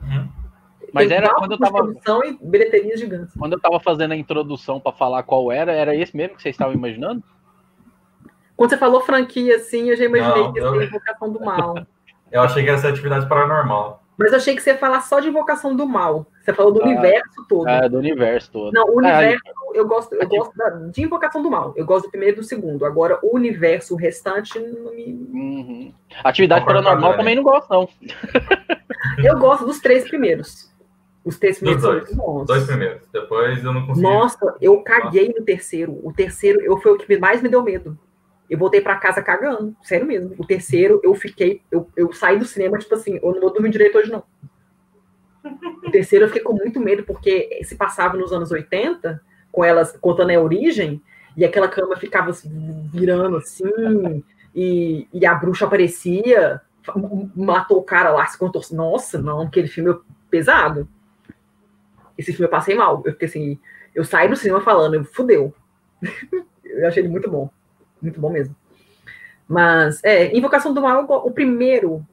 Uhum. Mas era quando eu tava. E bilheterias gigantes. Quando eu tava fazendo a introdução para falar qual era, era esse mesmo que vocês estavam imaginando? Quando você falou franquia, assim, eu já imaginei não, que ia ser Invocação do Mal. [LAUGHS] eu achei que ia ser atividade paranormal. Mas eu achei que você ia falar só de Invocação do Mal. Você falou do ah, universo todo. É, do universo todo. Não, o universo, ah, eu gosto, eu gosto da, de Invocação do Mal. Eu gosto do primeiro e do segundo. Agora, o universo, o restante, não me. Uhum. Atividade paranormal também não gosto, não. eu gosto dos três primeiros. Os três primeiros bons. Dois primeiros. Depois eu não consegui. Nossa, eu caguei no terceiro. O terceiro eu, foi o que mais me deu medo. Eu voltei para casa cagando, sério mesmo. O terceiro, eu fiquei. Eu, eu saí do cinema, tipo assim, eu não vou dormir direito hoje, não. O terceiro eu fiquei com muito medo, porque se passava nos anos 80, com elas contando a origem, e aquela cama ficava virando assim, e, e a bruxa aparecia, matou o cara lá, se contou. Nossa, não, aquele filme é pesado. Esse filme eu passei mal. Eu fiquei assim, eu saí do cinema falando, fudeu. [LAUGHS] eu achei ele muito bom. Muito bom mesmo. Mas, é, Invocação do Mal, o primeiro,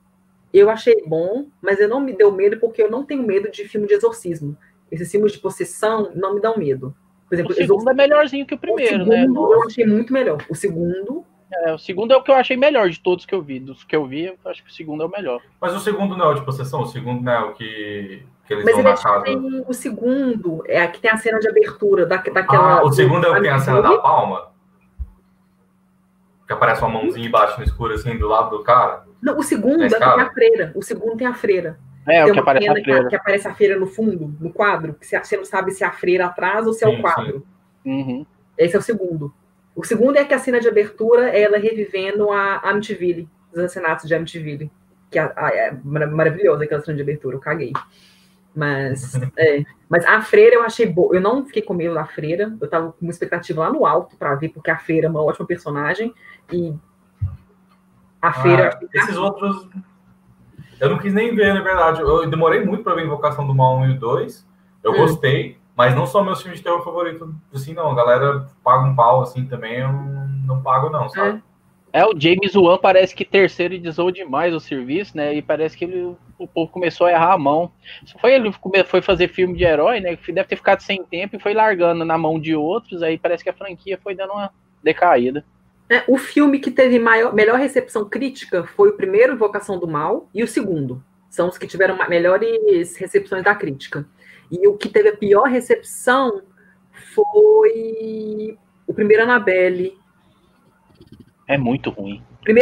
eu achei bom, mas eu não me deu medo porque eu não tenho medo de filme de exorcismo. Esses filmes de possessão não me dão medo. Por exemplo, o segundo é melhorzinho que o primeiro, o né? segundo, né? Eu achei muito melhor. O segundo. É, o segundo é o que eu achei melhor de todos que eu vi. Dos que eu vi, eu acho que o segundo é o melhor. Mas o segundo não é o de possessão, o segundo não é o que que eles Mas ele é tem o segundo, é aqui tem a cena de abertura da, daquela. Ah, o segundo é o que tem a cena da palma? Que aparece uma mãozinha embaixo no escuro, assim, do lado do cara? Não, o segundo é tem a freira. O segundo tem a freira. É, tem o que aparece a freira. Que, que, aparece a freira no fundo, no quadro, que você não sabe se é a freira atrás ou se é o quadro. Uhum. Esse é o segundo. O segundo é que a cena de abertura é ela revivendo a Amityville, os assassinatos de Amityville. Que é, é maravilhosa aquela cena de abertura, eu caguei. Mas, é, mas a freira eu achei boa. Eu não fiquei com medo da freira. Eu tava com uma expectativa lá no alto para ver, porque a freira é uma ótima personagem. E a freira. Ah, esses outros. Eu não quis nem ver, na verdade. Eu demorei muito para ver Invocação do Mal 1 e 2. Eu hum. gostei, mas não são meus filmes de terror favoritos. Assim, não. A galera paga um pau, assim, também. Eu não pago, não, sabe? É. É, o James Wan parece que terceirizou demais o serviço, né? E parece que ele, o povo começou a errar a mão. Foi ele foi fazer filme de herói, né? Deve ter ficado sem tempo e foi largando na mão de outros. Aí parece que a franquia foi dando uma decaída. É, o filme que teve maior, melhor recepção crítica foi o primeiro, Invocação do Mal, e o segundo. São os que tiveram melhores recepções da crítica. E o que teve a pior recepção foi o primeiro Annabelle, é muito ruim.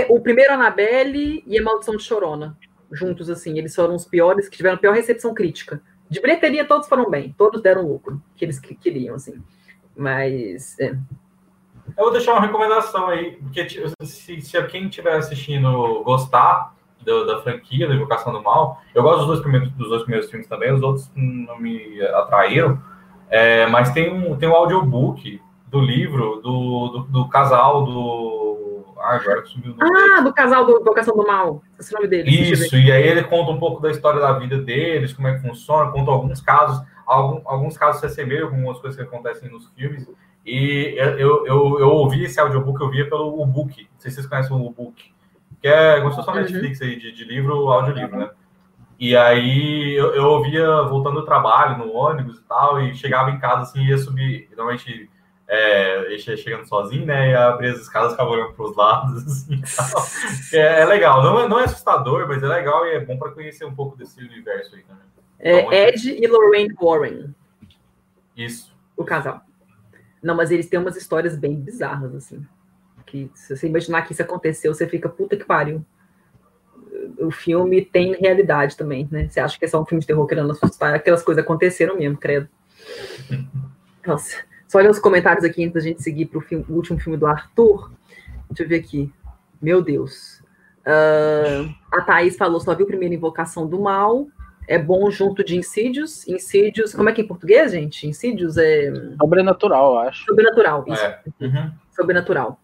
o primeiro Annabelle e a Maldição de Chorona. Juntos, assim. Eles foram os piores, que tiveram a pior recepção crítica. De bilheteria, todos foram bem. Todos deram lucro, que eles queriam, assim. Mas. É. Eu vou deixar uma recomendação aí, porque se, se quem estiver assistindo gostar do, da franquia, da Invocação do Mal, eu gosto dos dois primeiros, dos dois primeiros filmes também, os outros não me atraíram, é, mas tem um, tem um audiobook do livro do, do, do casal do ah, agora sumiu o nome. Ah, do casal do Vocação do Mal. Esse é o nome dele. Isso, e aí ele conta um pouco da história da vida deles, como é que funciona, conta alguns casos, alguns, alguns casos se assemelham com algumas coisas que acontecem nos filmes. E eu, eu, eu ouvi esse audiobook, eu via pelo book Não sei se vocês conhecem o book que é como se fosse uma uhum. Netflix aí, de, de livro, audiolivro, né? E aí eu, eu ouvia voltando do trabalho, no ônibus e tal, e chegava em casa assim, ia subir, normalmente é, ele chegando sozinho, né? E abrir as escadas, ficava olhando para os lados, [LAUGHS] assim, é, é, legal. Não é, não é assustador, mas é legal e é bom para conhecer um pouco desse universo aí também. É, então, Ed e Lorraine Warren. Isso. O casal. Não, mas eles têm umas histórias bem bizarras, assim. Que se você imaginar que isso aconteceu, você fica, puta que pariu. O filme tem realidade também, né? Você acha que é só um filme de terror querendo assustar, aquelas coisas aconteceram mesmo, credo. [LAUGHS] Nossa. Só olha os comentários aqui antes da gente seguir para o último filme do Arthur. Deixa eu ver aqui. Meu Deus. Uh, a Thaís falou, só viu a primeira invocação do mal. É bom junto de Insídios. Insídios, como é que é em português, gente? Insídios é. Sobrenatural, eu acho. Sobrenatural, isso. É. Uhum. Sobrenatural.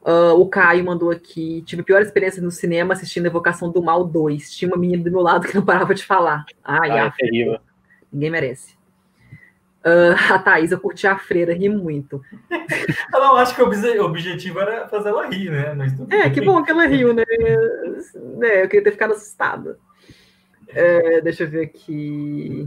Uh, o Caio mandou aqui. Tive pior experiência no cinema assistindo Evocação do Mal 2. Tinha uma menina do meu lado que não parava de falar. Ai, ah, é terrível. Ninguém merece. Uh, a Thaís, eu curti a freira, ri muito. eu não acho que o objetivo era fazer ela rir, né? é, que bom que ela riu, né? É, eu queria ter ficado assustada. É, deixa eu ver aqui.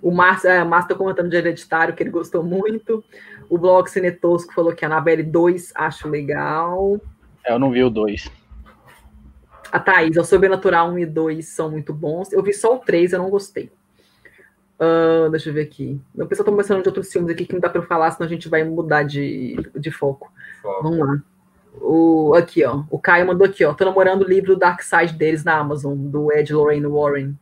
O Márcio, é, Márcio tá comentando de hereditário, que ele gostou muito. O blog Cinetosco falou que a Anabelle 2 acho legal. É, eu não vi o 2. A Thaís, o Sobrenatural 1 e 2 são muito bons. Eu vi só o 3, eu não gostei. Uh, deixa eu ver aqui. O pessoal tá começando de outros filmes aqui que não dá para eu falar, senão a gente vai mudar de, de foco. foco. Vamos lá. O, aqui, ó. O Caio mandou aqui, ó. Tô namorando o livro Dark Side deles na Amazon, do Ed Lorraine Warren.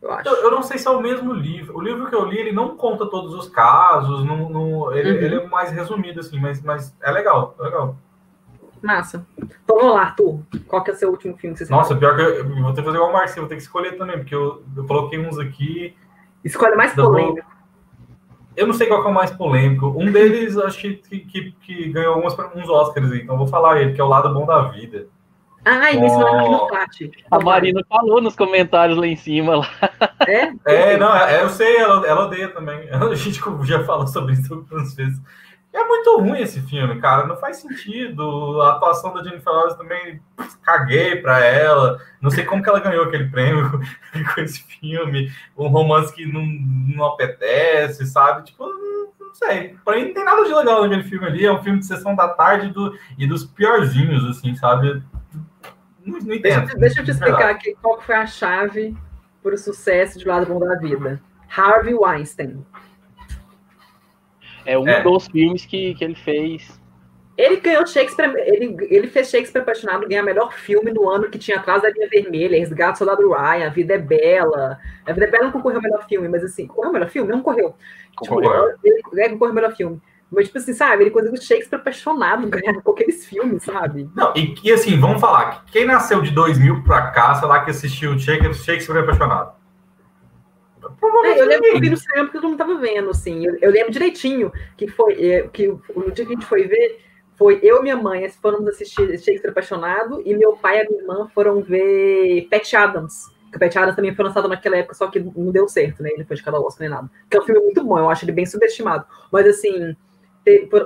Eu, acho. Eu, eu, não sei se é o mesmo livro. O livro que eu li, ele não conta todos os casos, não, não ele, uhum. ele, é mais resumido, assim, mas, mas é legal, é legal. Massa. Então vamos lá, Arthur. Qual que é o seu último filme que você Nossa, pior que eu, eu vou ter que fazer igual o Marcinho, vou ter que escolher também, porque eu, eu coloquei uns aqui Escolhe mais polêmico. Eu não sei qual é o mais polêmico. Um deles, acho que, que, que ganhou alguns, uns Oscars, então vou falar ele, que é o Lado Bom da Vida. Ah, e isso oh. no chat. A Marina falou nos comentários lá em cima. Lá. É? É, não, é, eu sei, ela, ela odeia também. [LAUGHS] A gente já falou sobre isso algumas vezes. É muito ruim esse filme, cara. Não faz sentido. A atuação da Jennifer Lawrence também caguei pra ela. Não sei como que ela ganhou aquele prêmio [LAUGHS] com esse filme. Um romance que não, não apetece, sabe? Tipo, não sei. Pra mim não tem nada de legal naquele filme ali. É um filme de sessão da tarde do, e dos piorzinhos, assim, sabe? Não, não entendo. Deixa, deixa eu te explicar aqui qual foi a chave para o sucesso de Lado Bom da Vida. Harvey Weinstein. É um é. dos filmes que, que ele fez. Ele ganhou Shakespeare, ele, ele fez Shakespeare Apaixonado ganhar melhor filme no ano que tinha Atrás da Linha Vermelha, Resgate Soldado Ryan, A Vida é Bela. A Vida é Bela não concorreu ao melhor filme, mas assim, concorreu ao melhor filme? Não concorreu. Concorreu. Tipo, ele, ele concorreu ao melhor filme. Mas, tipo assim, sabe, ele conseguiu Shakespeare apaixonado ganhar com [LAUGHS] aqueles filmes, sabe? Não, e, e assim, vamos falar, quem nasceu de 2000 pra cá, sei lá, que assistiu Shakespeare, Shakespeare apaixonado? É, eu lembro que eu vi no cinema porque eu não tava vendo, assim. Eu, eu lembro direitinho que foi é, que o, o dia que a gente foi ver foi eu e minha mãe fomos assistir Shakespeare Apaixonado e meu pai e a minha irmã foram ver Pat Adams. Que o Pat Adams também foi lançado naquela época, só que não deu certo, né? Ele foi de cada Oscar nem nada. Que é um filme muito bom, eu acho ele bem subestimado. Mas assim,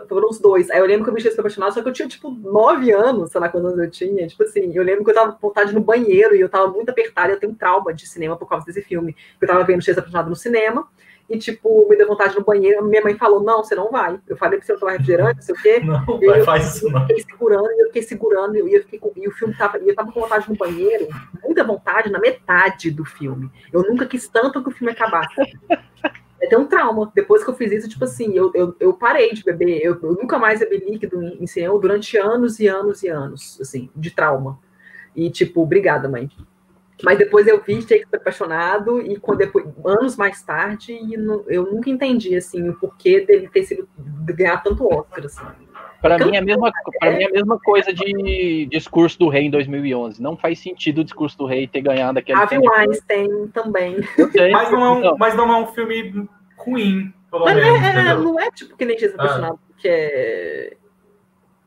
foram os dois. Aí eu lembro que eu me Shakespeare Apaixonado, só que eu tinha tipo nove anos, sei lá quantos anos eu tinha. Tipo assim, eu lembro que eu tava com vontade no banheiro e eu tava muito apertada. Eu tenho trauma de cinema por causa desse filme. Eu tava vendo Shakespeare Apaixonado no cinema e, tipo, me deu vontade no banheiro. Minha mãe falou: Não, você não vai. Eu falei pra você tomar refrigerante, não sei o quê. [LAUGHS] Não, vai, eu, faz isso não. eu fiquei segurando, e eu fiquei segurando, e eu fiquei com, e o filme tava, e eu tava com vontade no banheiro, muita vontade na metade do filme. Eu nunca quis tanto que o filme acabasse. Tenho um trauma. Depois que eu fiz isso, tipo assim, eu, eu, eu parei de beber. Eu, eu nunca mais bebi líquido em, em cinema durante anos e anos e anos, assim, de trauma. E, tipo, obrigada, mãe. Mas depois eu vi Shakespeare apaixonado e quando depois, anos mais tarde, eu nunca entendi assim o porquê dele ter sido ganhar tanto Oscar assim. Pra Então, mim, é a mesma, pra mim é a mesma coisa de discurso do rei em 2011. Não faz sentido o discurso do rei ter ganhado aquele Harvey filme. Weinstein também. Sei, Mas não, é um, então, mas não é um filme ruim, pelo Mas menos, é, é, entendeu? não é tipo que nem Jesus Ah. apaixonado, que é.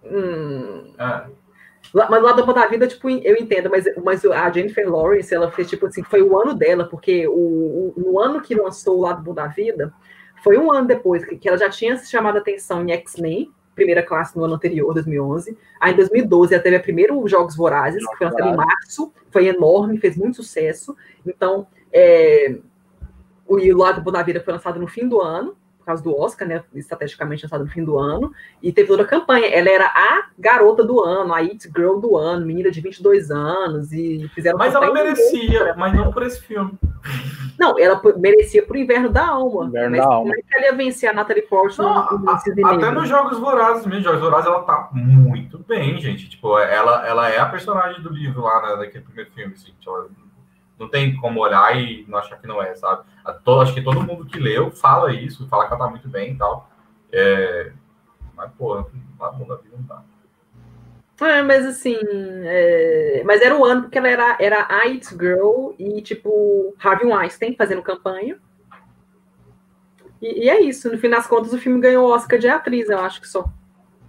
Hum. Lá- Mas lá da da vida, tipo, eu entendo, mas, mas a Jennifer Lawrence, ela fez, tipo assim, foi o ano dela, porque o, o- no ano que lançou o Lado Bom da Vida, foi um ano depois, que, que ela já tinha se chamado a atenção em X-Men, primeira classe no ano anterior, 2011. Aí em 2012 ela teve a primeiro Jogos Vorazes, que foi lançado em março, foi enorme, fez muito sucesso. Então, é, o o Lado Bom da Vida foi lançado no fim do ano, por causa do Oscar, né? Estrategicamente lançado no fim do ano. E teve toda a campanha. Ela era a garota do ano, a It Girl do ano, menina de 22 anos. E fizeram Mas ela merecia, mas não por esse filme. Não, ela merecia pro Inverno da Alma. Inverno mas da como Alma. é que ela ia vencer a Natalie Portman Não, no a- até Negro? nos Jogos Vorazes mesmo, Jogos Vorazes ela tá muito bem, gente. Tipo, ela, ela é a personagem do livro lá na, naquele primeiro filme, assim. Tipo, não tem como olhar e não achar que não é, sabe? A acho que todo mundo que leu fala isso, fala que ela tá muito bem e tal. É, mas, pô, lá bom da vida não tá. É, mas assim, é, mas era o ano porque ela era, era a It Girl e, tipo, Harvey Weinstein fazendo campanha. E, e é isso, no fim das contas, o filme ganhou o Oscar de atriz, eu acho que só.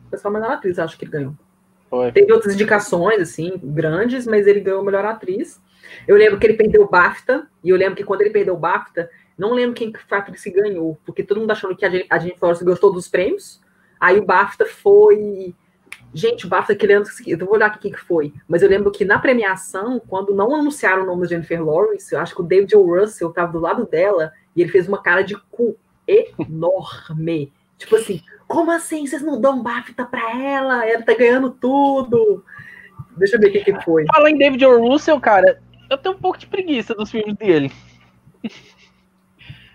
Foi só a melhor atriz, eu acho que ele ganhou. Foi. Teve outras indicações, assim, grandes, mas ele ganhou a melhor atriz. Eu lembro que ele perdeu o BAFTA, e eu lembro que quando ele perdeu o BAFTA, não lembro quem que que ganhou, porque todo mundo achando que a Jennifer Lawrence gostou dos prêmios. Aí o BAFTA foi. Gente, o BAFTA aquele ano, eu vou olhar aqui quem que foi, mas eu lembro que na premiação, quando não anunciaram o nome da Jennifer Lawrence, eu acho que o David O. Russell estava do lado dela e ele fez uma cara de cu enorme. [LAUGHS] tipo assim, como assim vocês não dão BAFTA pra ela? Ela tá ganhando tudo. Deixa eu ver quem que foi. Falar em David O. Russell, cara, eu tenho um pouco de preguiça dos filmes dele.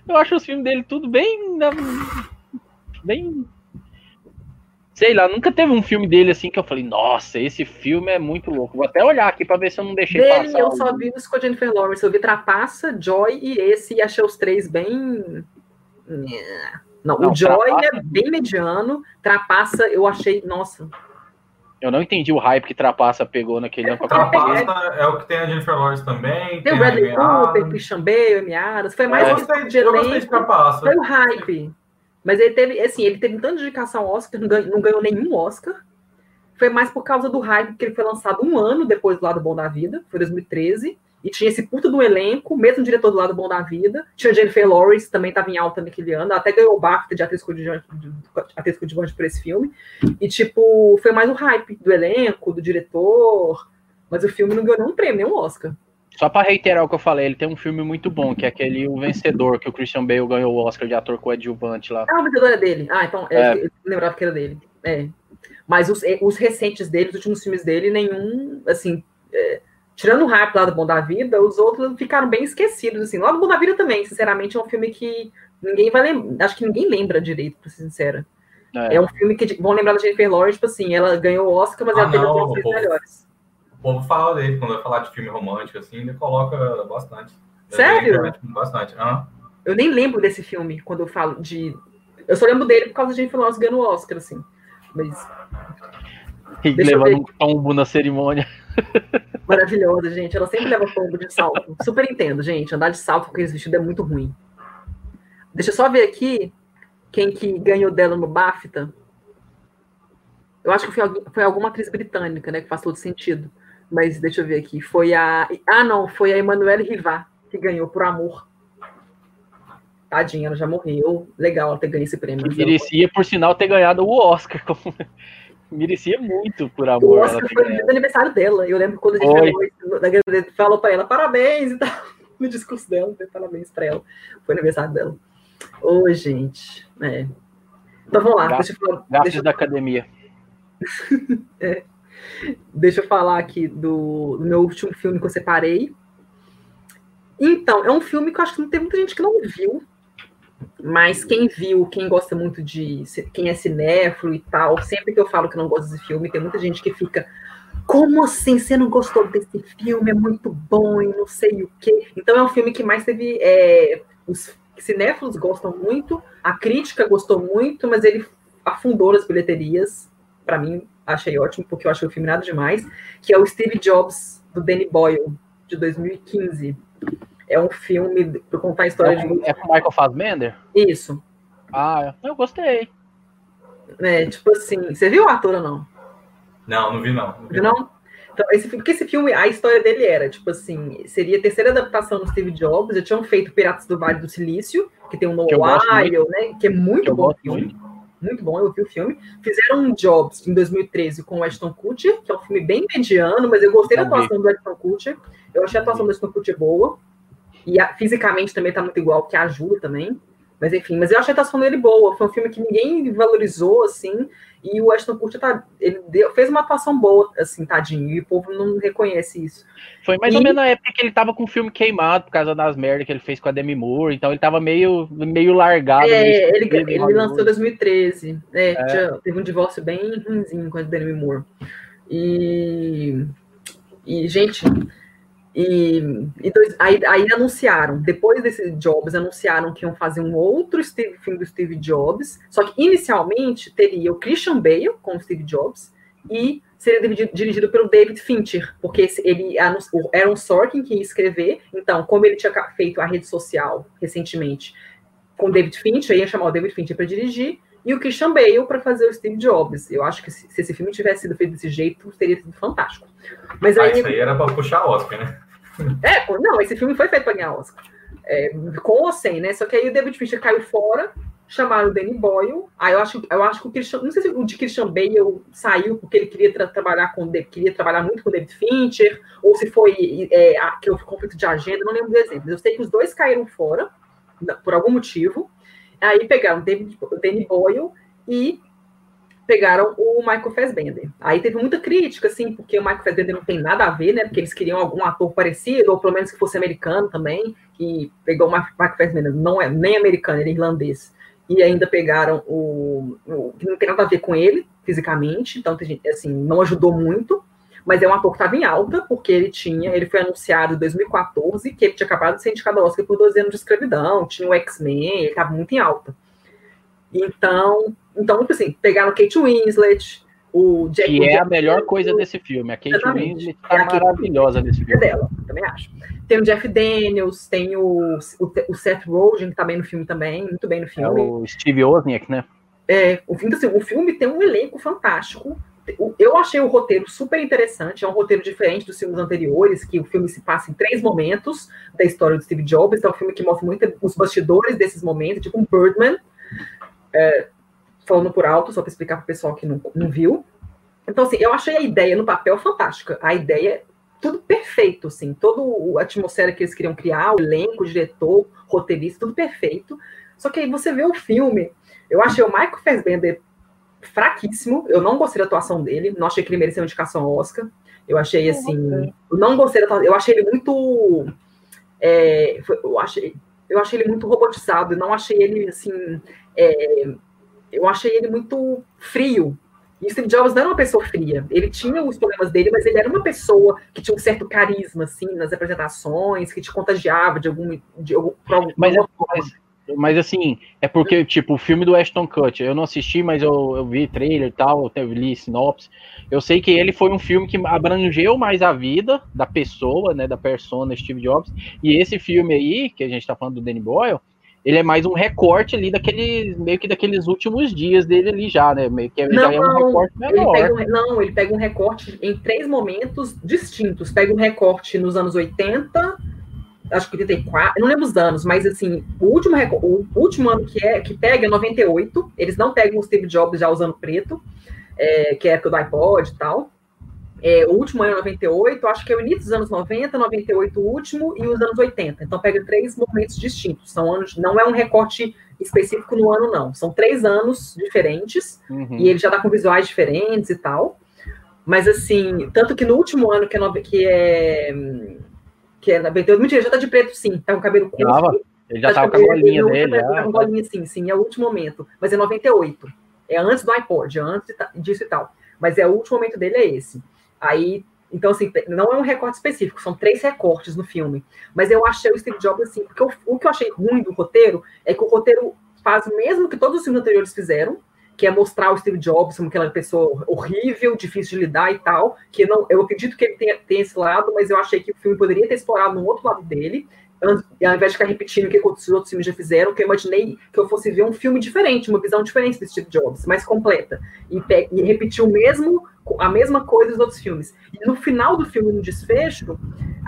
Eu acho os filmes dele tudo bem. Bem. Sei lá, nunca teve um filme dele assim que eu falei, nossa, esse filme é muito louco. Vou até olhar aqui pra ver se eu não deixei Dele, passar. eu só vi os com a Jennifer Lawrence. Eu vi Trapaça, Joy e esse, e achei os três bem. Não, Não, o Joy Trapaça- é bem mediano. Trapaça, eu achei. Nossa. Eu não entendi o hype que Trapaça pegou naquele ano. pra Trapaça é o que tem a Jennifer Lawrence também. Tem o a Bradley Cooper. Christian Bale, Amy Adams. Foi mais Eu um gostei, de eu gostei de. Trapaça. Foi o hype. Mas ele teve, assim, ele teve tanta indicação ao Oscar, não ganhou, não ganhou nenhum Oscar. Foi mais por causa do hype, porque ele foi lançado um ano depois do Lado Bom da Vida, foi 2013. E tinha esse puta do elenco, mesmo diretor do Lado Bom da Vida. Tinha Jennifer Lawrence, também estava em alta naquele ano. Até ganhou o BAFTA de atriz coadjuvante por esse filme. E, tipo, foi mais o hype do elenco, do diretor. Mas o filme não ganhou nenhum prêmio, nenhum Oscar. Só pra reiterar o que eu falei, ele tem um filme muito bom, que é aquele O Vencedor, que o Christian Bale ganhou o Oscar de ator coadjuvante lá. Ah, o vencedor é dele. Ah, então, É. eu lembrava que era dele. É. Mas os, eh, os recentes dele, os últimos filmes dele, nenhum, assim, é, tirando o hype lá do Bom da Vida, os outros ficaram bem esquecidos, assim. Lá do Bom da Vida também, sinceramente, é um filme que ninguém vai lembrar, acho que ninguém lembra direito, pra ser sincera. É. é. um filme que vão lembrar da Jennifer Lawrence, tipo assim, ela ganhou o Oscar, mas ah, ela teve alguns melhores. O povo fala dele quando vai falar de filme romântico, assim, ele coloca bastante. Sério? Bastante. Ah. Eu nem lembro desse filme quando eu falo de. Eu só lembro dele por causa de Jennifer Lawrence ganhando o Oscar, assim. Mas. [LAUGHS] E levando um tombo na cerimônia. Maravilhosa, gente. Ela sempre leva tombo de salto. Super entendo, gente. Andar de salto com aqueles vestidos é muito ruim. Deixa eu só ver aqui quem que ganhou dela no BAFTA. Eu acho que foi, foi alguma atriz britânica, né? Que faz todo sentido. Mas deixa eu ver aqui. Foi a. Ah, não, foi a Emanuele Rivat que ganhou por amor. Tadinha, ela já morreu. Legal ela ter ganho esse prêmio. merecia, por sinal, ter ganhado o Oscar. Merecia muito por amor. O Oscar foi no aniversário dela. Eu lembro quando a gente falou, falou pra ela parabéns [LAUGHS] e tal. No discurso dela, parabéns pra ela. Foi o aniversário dela. Ô, oh, gente. É. Então vamos lá. Gastos, deixa eu falar, deixa... da academia. [LAUGHS] é. Deixa eu falar aqui do, do, meu último filme que eu separei. Então, é um filme que eu acho que não tem muita gente que não viu. Mas quem viu, quem gosta muito de. quem é cinéfilo e tal, sempre que eu falo que não gosto desse filme, tem muita gente que fica. Como assim? Você não gostou desse filme? É muito bom e não sei o quê. Então é um filme que mais teve. É, os cinéfilos gostam muito, a crítica gostou muito, mas ele afundou as bilheterias. Para mim, achei ótimo, porque eu achei o filme nada demais. Que é o Steve Jobs, do Danny Boyle, de 2015. É um filme para contar a história é com, de. É com Michael Fassbender? Isso. Ah, eu gostei. É, tipo assim, você viu o ator ou não? Não, não vi não. Não vi não? Então, esse, porque esse filme, a história dele era, tipo assim, seria a terceira adaptação do Steve Jobs, já tinham feito Piratas do Vale do Silício, que tem um No While, né? Que é muito que bom filme. Muito. muito. bom, eu vi o filme. Fizeram um Jobs em 2013 com o Ashton Kutcher, que é um filme bem mediano, mas eu gostei da atuação do Ashton Kutcher. Eu achei a atuação do Ashton Kutcher boa. E a, fisicamente também tá muito igual, que ajuda também. Mas enfim, mas eu achei a atuação dele boa. Foi um filme que ninguém valorizou, assim. E o Ashton Kutcher tá, ele deu, fez uma atuação boa, assim, tadinho. E o povo não reconhece isso. Foi mais e... ou menos na época que ele tava com o filme queimado por causa das merdas que ele fez com a Demi Moore. Então ele tava meio, meio largado. É, ele, ele lançou em 2013. É, é. Tinha, teve um divórcio bem ruimzinho com a Demi Moore. E, e gente, e, e dois, aí, aí, anunciaram, depois desse Jobs, anunciaram que iam fazer um outro Steve, filme do Steve Jobs, só que inicialmente teria o Christian Bale com o Steve Jobs e seria dirigido pelo David Fincher, porque ele era um Sorkin que ia escrever, então, como ele tinha feito a rede social recentemente com o David Fincher, ia chamar o David Fincher para dirigir, e o Christian Bale para fazer o Steve Jobs. Eu acho que se, se, esse filme tivesse sido feito desse jeito, teria sido fantástico. Mas ah, aí, isso aí era para puxar Oscar, né? É, não, esse filme foi feito para ganhar Oscar. É, com ou sem, né? Só que aí o David Fincher caiu fora, chamaram o Danny Boyle. Aí eu acho, eu acho que o Christian, não sei se o de Christian Bale saiu porque ele queria tra trabalhar com queria trabalhar muito com o David Fincher, ou se foi é, que houve conflito de agenda, não lembro do exemplo. Eu sei que os dois caíram fora por algum motivo. Aí pegaram o o Danny Boyle e pegaram o Michael Fassbender. Aí teve muita crítica, assim, porque o Michael Fassbender não tem nada a ver, né? Porque eles queriam algum ator parecido, ou pelo menos que fosse americano também, e pegou o Michael Fassbender, não é nem americano, ele é irlandês. E ainda pegaram o, o que não tem nada a ver com ele, fisicamente, então, assim, não ajudou muito, mas é um ator que estava em alta, porque ele tinha, ele foi anunciado em 2014, que ele tinha acabado de ser indicado ao Oscar por dois anos de escravidão, tinha o X-Men, ele estava muito em alta. Então, então, tipo assim, pegaram Kate Winslet, o Jack. Que é a melhor coisa desse filme. A Kate Exatamente. Winslet tá é maravilhosa nesse filme. É dela, também acho. Tem o Jeff Daniels, tem o, o, o Seth Rogen, que tá bem no filme também, muito bem no filme. É o Steve Wozniak, né? É, o filme, assim, o filme tem um elenco fantástico. Eu achei o roteiro super interessante, é um roteiro diferente dos filmes anteriores, que o filme se passa em três momentos da história do Steve Jobs, então é um filme que mostra muito os bastidores desses momentos, tipo um Birdman, é, falando por alto, só para explicar para o pessoal que não, não viu. Então, assim, eu achei a ideia no papel fantástica. A ideia, tudo perfeito, assim, toda a atmosfera que eles queriam criar, o elenco, o diretor, o roteirista, tudo perfeito. Só que aí você vê o filme, eu achei o Michael Fassbender fraquíssimo, eu não gostei da atuação dele, não achei que ele merecia uma indicação ao Oscar. Eu achei assim, eu não gostei da atuação, eu achei ele muito. É, eu achei eu achei ele muito robotizado, não achei ele assim. É, eu achei ele muito frio. E Steve Jobs não era uma pessoa fria. Ele tinha os problemas dele, mas ele era uma pessoa que tinha um certo carisma, assim, nas apresentações, que te contagiava de algum. De algum, mas, é, mas, mas, assim, é porque, tipo, o filme do Ashton Kutcher, eu não assisti, mas eu, eu vi trailer e tal, eu li sinopse. Eu sei que ele foi um filme que abrangeu mais a vida da pessoa, né, da persona Steve Jobs. E esse filme aí, que a gente tá falando do Danny Boyle, ele é mais um recorte ali daqueles, meio que daqueles últimos dias dele ali já, né? Meio que não, já é um recorte menor. Ele um, não, ele pega um recorte em três momentos distintos. Pega um recorte nos anos 80, acho que 84, eu não lembro os anos, mas assim, o último, o último ano que, é, que pega é 98, eles não pegam o Steve Jobs já usando preto, é, que é a época do iPod e tal. É, o último ano é 98, acho que é o início dos anos 90, 98 o último e os anos 80. Então pega três momentos distintos. São anos, não é um recorte específico no ano, não. São três anos diferentes uhum. e ele já tá com visuais diferentes e tal. Mas assim, tanto que no último ano que é que é que é mentira, já tá de preto sim, tá com cabelo curto. Ele já tá, tá com a bolinha dele. Tá com bolinha sim, sim, é o último momento, mas é 98. É antes do iPod, é antes disso e tal. Mas é o último momento dele é esse. Aí, então, assim, não é um recorte específico, são três recortes no filme. Mas eu achei o Steve Jobs assim, porque o, o que eu achei ruim do roteiro é que o roteiro faz o mesmo que todos os filmes anteriores fizeram, que é mostrar o Steve Jobs como aquela pessoa horrível, difícil de lidar e tal, que não, eu acredito que ele tem, tem esse lado, mas eu achei que o filme poderia ter explorado um outro lado dele, ao invés de ficar repetindo o que os outros filmes já fizeram, que eu imaginei que eu fosse ver um filme diferente, uma visão diferente do Steve Jobs, mais completa, e, e repetir o mesmo a mesma coisa dos outros filmes. E no final do filme, no desfecho,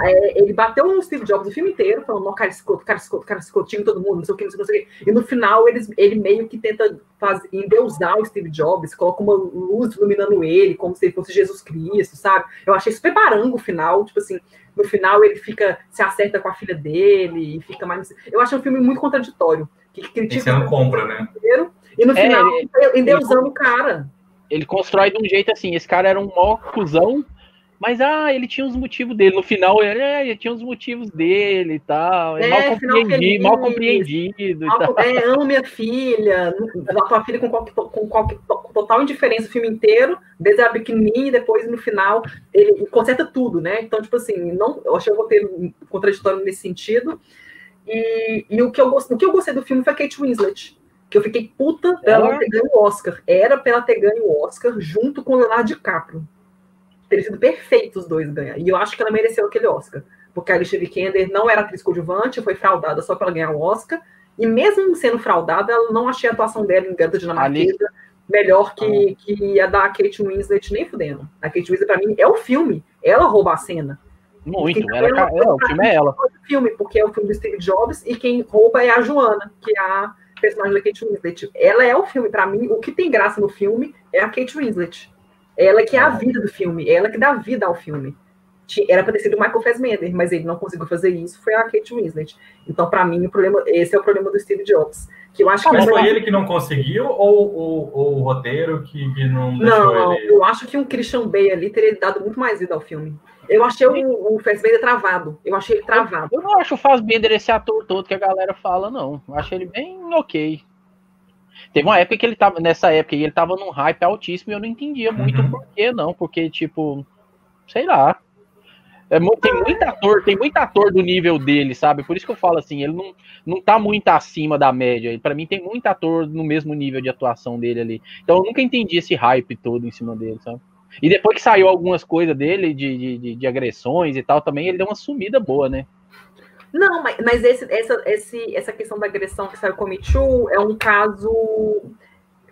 é, ele bateu no Steve Jobs o filme inteiro, falando, não, cara escoto, cara escoto, cara escotinho, todo mundo, não sei o que, não sei o que, E no final, eles, ele meio que tenta fazer, endeusar o Steve Jobs, coloca uma luz iluminando ele, como se ele fosse Jesus Cristo, sabe? Eu achei super barango o final, tipo assim, no final ele fica, se acerta com a filha dele, e fica mais... Eu achei um filme muito contraditório. Que critica... você não compra, né? E no é, final, é, endeusando o cara ele constrói de um jeito assim, esse cara era um mó cuzão, mas ah, ele tinha os motivos dele. No final, ele, é, ele tinha os motivos dele e tal. É, mal, compreendido, mal compreendido. Mal, é, amo minha filha, a tua filha com, com, com total indiferença o filme inteiro, desde a pequenininha e depois no final ele conserta tudo, né? Então, tipo assim, não, eu achei o roteiro contraditório nesse sentido. E, e o, que eu, o que eu gostei do filme foi a Kate Winslet que eu fiquei puta dela ter ganho o Oscar. Era pra ela ter ganho o Oscar junto com o Leonardo DiCaprio. Teria sido perfeito os dois ganhar. E eu acho que ela mereceu aquele Oscar. Porque a Alicia Vikander não era atriz coadjuvante, foi fraudada só para ela ganhar o Oscar. E mesmo sendo fraudada, ela não achei a atuação dela em Garota Dinamarquesa melhor que, ah. que a da Kate Winslet, nem fudendo. A Kate Winslet, para mim, é o filme. Ela rouba a cena. Muito, ela, ela, é, o filme é ela. É filme, porque é o filme do Steve Jobs e quem rouba é a Joana, que é a personagem da Kate Winslet. Ela é o filme, para mim, o que tem graça no filme é a Kate Winslet. Ela que é a ah. vida do filme, ela que dá vida ao filme. Era para ter sido o Michael Fassbender, mas ele não conseguiu fazer isso, foi a Kate Winslet. Então, para mim, o problema, esse é o problema do Steve Jobs. Que eu acho ah, que mas foi ele que não conseguiu ou, ou, ou o roteiro que, que não Não, ele... eu acho que um Christian Bale ali teria dado muito mais vida ao filme. Eu achei o, o Fassbender travado. Eu achei ele travado. Eu não acho o Fassbender esse ator todo que a galera fala, não. Eu achei ele bem ok. Teve uma época que ele tava, nessa época, ele tava num hype altíssimo e eu não entendia muito uhum. por que não, porque, tipo, sei lá. É, tem muito ator, tem muito ator do nível dele, sabe? Por isso que eu falo assim, ele não, não tá muito acima da média. Para mim tem muito ator no mesmo nível de atuação dele ali. Então eu nunca entendi esse hype todo em cima dele, sabe? E depois que saiu algumas coisas dele de, de, de agressões e tal, também ele deu uma sumida boa, né? Não, mas, mas esse, essa, esse, essa questão da agressão que saiu com o Too é um caso.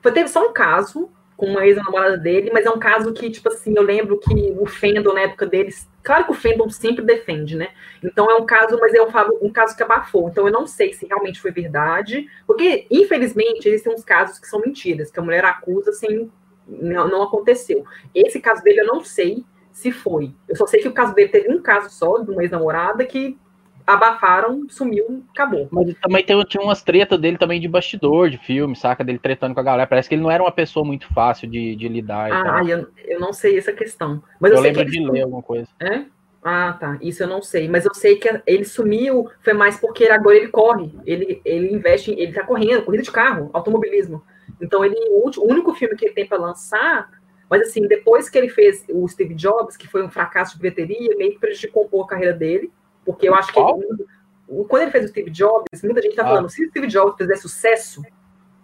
Foi, teve só um caso com uma ex-namorada dele, mas é um caso que, tipo assim, eu lembro que o Fendon, na época deles, claro que o Fendon sempre defende, né? Então é um caso, mas é um, um caso que abafou. Então eu não sei se realmente foi verdade, porque, infelizmente, existem uns casos que são mentiras, que a mulher acusa sem. Não, não aconteceu. Esse caso dele eu não sei se foi. Eu só sei que o caso dele teve um caso só, de uma ex-namorada, que abafaram, sumiu, acabou. Mas também tem, tinha umas tretas dele também de bastidor de filme, saca? Dele tretando com a galera. Parece que ele não era uma pessoa muito fácil de, de lidar. Ah, eu, eu não sei essa questão. Mas eu, eu lembro de ler alguma coisa. É? Ah, tá. Isso eu não sei. Mas eu sei que ele sumiu, foi mais porque agora ele corre. Ele, ele investe, ele tá correndo, corrida de carro, automobilismo. Então, ele, o, o único filme que ele tem para lançar, mas assim, depois que ele fez o Steve Jobs, que foi um fracasso de bilheteria, meio que prejudicou um pouco a carreira dele, porque eu acho que ele, quando ele fez o Steve Jobs, muita gente tá falando, ah. se o Steve Jobs fizer sucesso,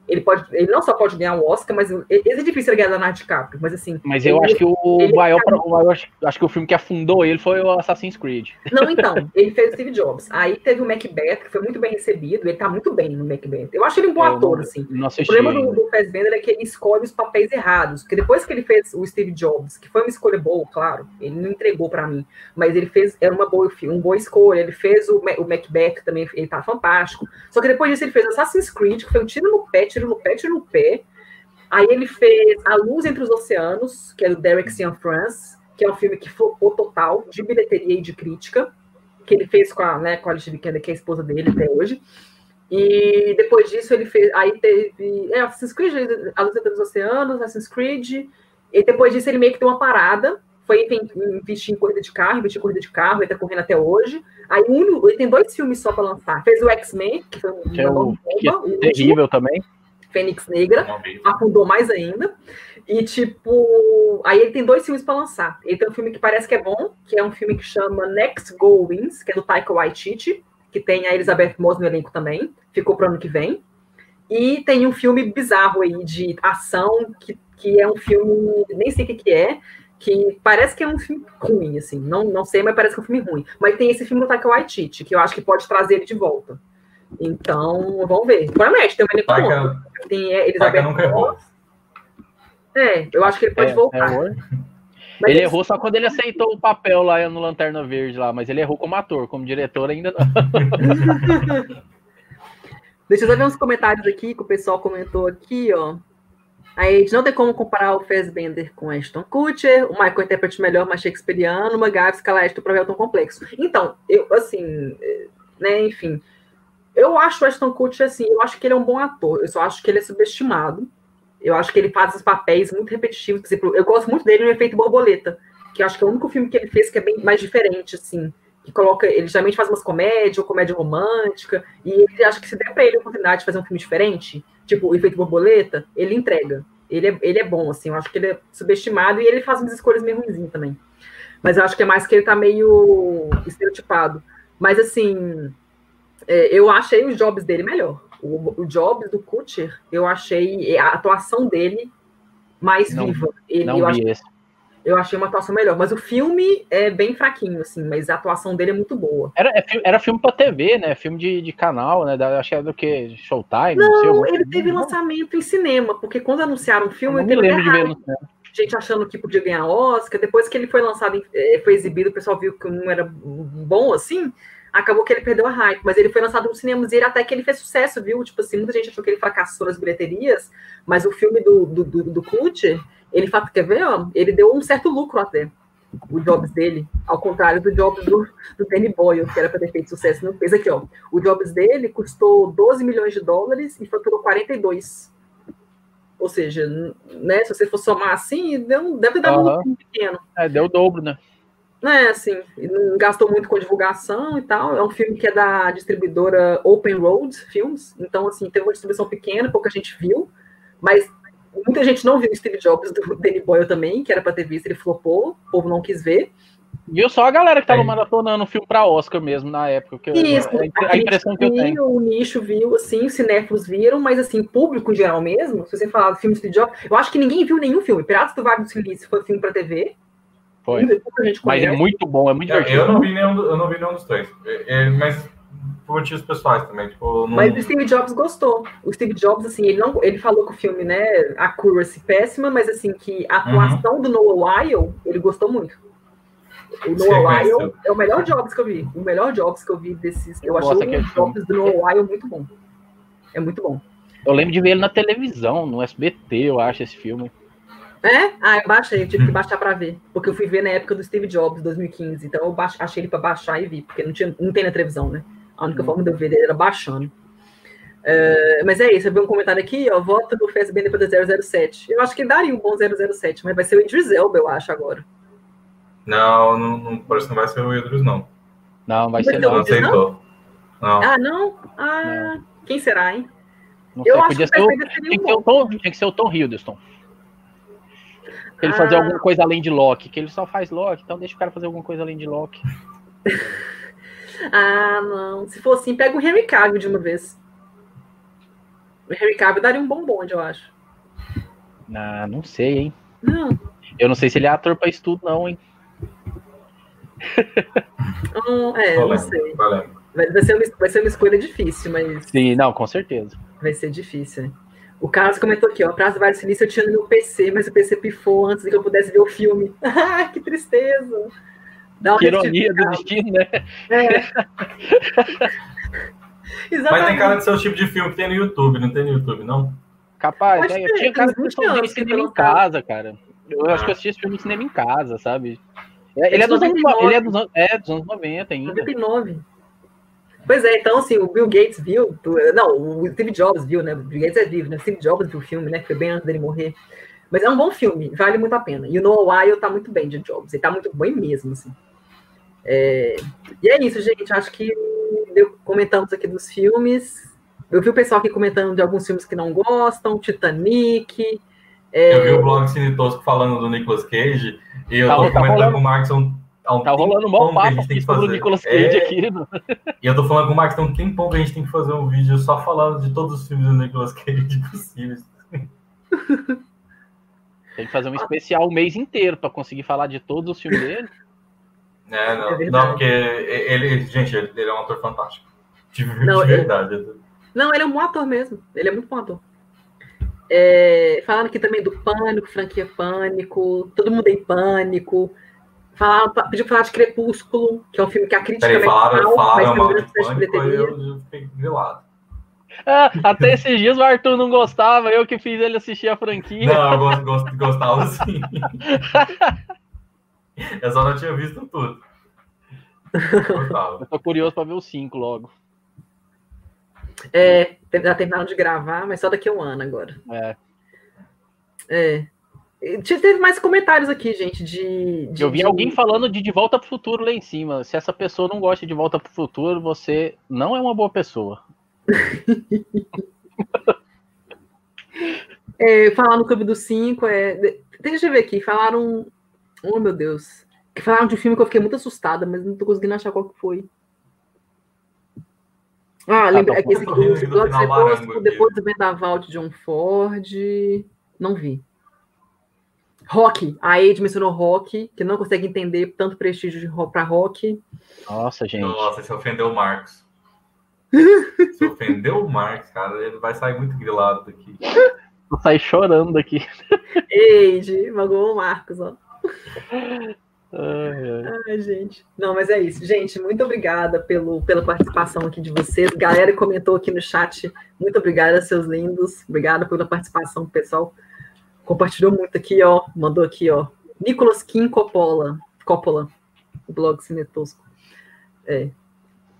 ele pode, ele não só pode ganhar um Oscar, mas é difícil ele ganhar Leonardo DiCaprio, mas assim. Mas eu acho que o maior, o maior acho, acho que o filme que afundou ele foi o Assassin's Creed. Não, [LAUGHS] então, ele fez o Steve Jobs. Aí teve o Macbeth, que foi muito bem recebido, ele tá muito bem no Macbeth. Eu acho ele um bom eu ator, assim. Não o problema do, do Fassbender é que ele escolhe os papéis errados, porque depois que ele fez o Steve Jobs, que foi uma escolha boa, claro, ele não entregou para mim, mas ele fez, era uma boa, uma boa escolha, ele fez o, o Macbeth também, ele tá fantástico. Só que depois disso ele fez Assassin's Creed, que foi um tiro no pé, tiro no pé, tiro no pé. Aí ele fez A Luz Entre os Oceanos, que é do Derek Cianfrance, que é um filme que flopou total, de bilheteria e de crítica, que ele fez com a, né, com a Alicia Vikander, que é a esposa dele até hoje. E depois disso ele fez, aí teve é, Assassin's Creed, A Luz Entre os Oceanos, Assassin's Creed, e depois disso ele meio que deu uma parada, foi investir em corrida de carro, investir em corrida de carro, ele tá correndo até hoje. Aí um, ele tem dois filmes só para lançar. Fez o X-Men, que foi um que é o, que é terrível também. Fênix Negra, afundou mais ainda. E, tipo, aí ele tem dois filmes para lançar. Ele tem um filme que parece que é bom, que é um filme que chama Next Go Wins, que é do Taika Waititi, que tem a Elizabeth Moss no elenco também, ficou pro ano que vem. E tem um filme bizarro aí de ação, que, que é um filme, nem sei o que, que é, que parece que é um filme ruim, assim, não, não sei, mas parece que é um filme ruim. Mas tem esse filme do Taika Waititi, que eu acho que pode trazer ele de volta. Então, vamos ver. Promete, tem um elenco bom. Tem Elizabeth nunca errou. É, eu acho que ele pode é, voltar. ele ele errou só quando ele aceitou o papel lá no Lanterna Verde lá, mas ele errou como ator, como diretor ainda não. [LAUGHS] Deixa eu ver uns comentários aqui que o pessoal comentou aqui, ó. Aí não tem como comparar o Fassbender com Ashton Kutcher, o Michael interprete melhor, mais shakespeariano, uma Gaves Calaeste o provéu tão complexo. Então, eu, assim, né, enfim, eu acho o Ashton Kutcher assim, eu acho que ele é um bom ator, eu só acho que ele é subestimado. Eu acho que ele faz os papéis muito repetitivos. Por exemplo, eu gosto muito dele no Efeito Borboleta, que acho que é o único filme que ele fez que é bem mais diferente, assim. Que coloca. Ele geralmente faz umas comédias ou comédia romântica. E ele acha que se der pra ele a oportunidade de fazer um filme diferente, tipo o Efeito Borboleta, ele entrega. Ele é, ele é bom, assim. Eu acho que ele é subestimado e ele faz umas escolhas meio ruins também. Mas eu acho que é mais que ele tá meio estereotipado. Mas assim é, eu achei os jobs dele melhor. O, o Jobs do Kutcher, eu achei a atuação dele mais não, viva. Ele, não eu, achei, eu achei uma atuação melhor. Mas o filme é bem fraquinho, assim, mas a atuação dele é muito boa. Era, é era filme para TV, né? Filme de, de canal, né? Da, acho que era do que? Showtime? Não, não sei, ele teve não. lançamento em cinema, porque quando anunciaram o filme. Eu não me lembro de ver no cinema gente achando que podia ganhar Oscar. Depois que ele foi lançado, é, foi exibido, o pessoal viu que não era bom assim acabou que ele perdeu a hype, mas ele foi lançado no cinema e até que ele fez sucesso, viu? Tipo assim, muita gente achou que ele fracassou nas bilheterias, mas o filme do, do, do, do ele quer ver, ó, ele deu um certo lucro até, o Jobs dele, ao contrário do Jobs do, do Danny Boyle, que era para ter feito sucesso, não fez aqui, ó. O Jobs dele custou 12 milhões de dólares e faturou 42. Ou seja, né, se você for somar assim, deu, deve dar uhum. muito pequeno. É, deu o dobro, né? Né, assim, não gastou muito com divulgação e tal. É um filme que é da distribuidora Open Road Films, então, assim, teve uma distribuição pequena, pouca gente viu, mas muita gente não viu o Steve Jobs do [LAUGHS] Danny Boyle também, que era para ter visto, ele flopou, o povo não quis ver. Viu só a galera que tava é. maratonando o filme para Oscar mesmo na época. Que Isso, a, a, impressão que eu tenho. O nicho viu, assim, os cinéfilos viram, mas assim, o público em geral mesmo, se você falar do filme Steve Jobs, eu acho que ninguém viu nenhum filme. Piratas do Vale do Silício foi filme para TV, foi. Mas é muito bom, é muito divertido. Eu não vi nenhum, eu não vi nenhum dos três. É, é, mas por motivos pessoais também. Tipo, não... Mas o Steve Jobs gostou. O Steve Jobs, assim, ele, não, ele falou que o filme, né, a accuracy péssima, mas assim, que a uhum. atuação uhum. do Noah Weil, ele gostou muito. O Noah Weil é o melhor Jobs que eu vi. O melhor Jobs que eu vi desses. Eu achei o Jobs do Noah Weil muito bom. É muito bom. Eu lembro de ver ele na televisão, no SBT, eu acho, esse filme. É? Ah, eu baixei, eu tive que baixar para ver. Porque eu fui ver na época do Steve Jobs, 2015. Então eu achei ele para baixar e vi, porque não, tinha, não tem na televisão, né? A única hum. forma de eu ver ele era baixando. Uh, mas é isso, eu vi um comentário aqui, ó, voto do Fassbender para 007. Eu acho que daria um bom 007, mas vai ser o Idris Elba, eu acho, agora. Não, não, não parece que não vai ser o Idris, não. Não, vai ser não. Não aceitou. Não? Ah, não? Ah, não. quem será, hein? Não eu sei, podia ser, o, tinha, que ser o Tom, tinha que ser o Tom Hiddleston. Ele ah. fazer alguma coisa além de Loki, que ele só faz Loki, então deixa o cara fazer alguma coisa além de Loki. [LAUGHS] ah, não. Se for assim, pega o Henry Cavill de uma vez. O Henry Cavill daria um bom bonde, eu acho. Ah, não sei, hein? Não. Eu não sei se ele é ator pra isso tudo, não, hein? [LAUGHS] Hum, é, valeu, não sei. Valeu. Vai, ser uma, vai ser uma escolha difícil, mas. Sim, não, com certeza. Vai ser difícil. Né? O Carlos comentou aqui, ó. Prazo Vale Silício eu tinha no meu PC, mas o PC pifou antes de que eu pudesse ver o filme. [LAUGHS] Ah, que tristeza! Dá que ironia do destino, né? É. [LAUGHS] Mas tem cara de ser o tipo de filme que tem no YouTube, não tem no YouTube, não? Capaz, é, eu tinha cara de assistir no cinema em casa, cara. Eu ah. acho que eu assisti esse filme no cinema em casa, sabe? É, ele, é dos anos, ele é dos, anos, é dos anos 90 ainda. 99. Pois é, então assim, o Bill Gates viu, não, o Steve Jobs viu, né? O Bill Gates é vivo, né? O Steve Jobs viu o filme, né? Que foi bem antes dele morrer. Mas é um bom filme, vale muito a pena. E o Noah Weil tá muito bem de Jobs, ele tá muito bem mesmo, assim. É... E é isso, gente. Acho que deu, comentamos aqui dos filmes. Eu vi o pessoal aqui comentando de alguns filmes que não gostam, Titanic. É... Eu vi o blog Cine Tosco falando do Nicolas Cage, e eu tá, tô tá comentando com o Marcos há um Tá rolando um bom papo aqui sobre o Nicolas Cage é... aqui. No... E eu tô falando com o então tem pouco a gente tem que fazer um vídeo só falando de todos os filmes do Nicolas Cage [LAUGHS] possíveis. Tem que fazer um especial o mês inteiro para conseguir falar de todos os filmes dele. É, não, é não porque ele, gente, ele, ele, é um ator fantástico. De, não, de verdade. Ele, não, ele é um bom ator mesmo. Ele é muito bom ator. É, falando aqui também do Pânico, franquia Pânico, todo mundo em Pânico. Falaram, pediu falar de Crepúsculo, que é um filme que a crítica Peraí, falaram, mal, falaram mal de Pânico, eu fiquei grilado. Ah, até esses dias o Arthur não gostava, eu que fiz ele assistir a franquia. Não, eu gost, gost, gostava sim. eu só não tinha visto tudo. Eu, eu tô curioso para ver o 5 logo. É, já terminaram de gravar, mas só daqui a um ano agora. É. É. Teve mais comentários aqui, gente, de. de eu vi de... alguém falando de De Volta para o Futuro lá em cima. Se essa pessoa não gosta de Volta para o Futuro, você não é uma boa pessoa. [LAUGHS] é, falar no Clube dos Cinco, é, deixa eu ver aqui, falaram. Oh, meu Deus. Falaram de um filme que eu fiquei muito assustada, mas não tô conseguindo achar qual que foi. Ah, lembra, é que esse, depois, depois do Vendaval de John Ford. Não vi. Rock. A Ed mencionou rock, que não consegue entender tanto prestígio para rock. Nossa, gente. Nossa, você ofendeu o Marcos. [LAUGHS] Se ofendeu o Marcos, cara, ele vai sair muito grilado daqui. Vou sair chorando daqui. Eide, magoou o Marcos, ó. Ai, gente. Não, mas é isso. Gente, muito obrigada pelo, pela participação aqui de vocês. Galera comentou aqui no chat. Muito obrigada, seus lindos. Obrigada pela participação, pessoal. Compartilhou muito aqui, ó. Mandou aqui, ó. Nicolas Kim Coppola. Coppola. O blog Cinetosco. É.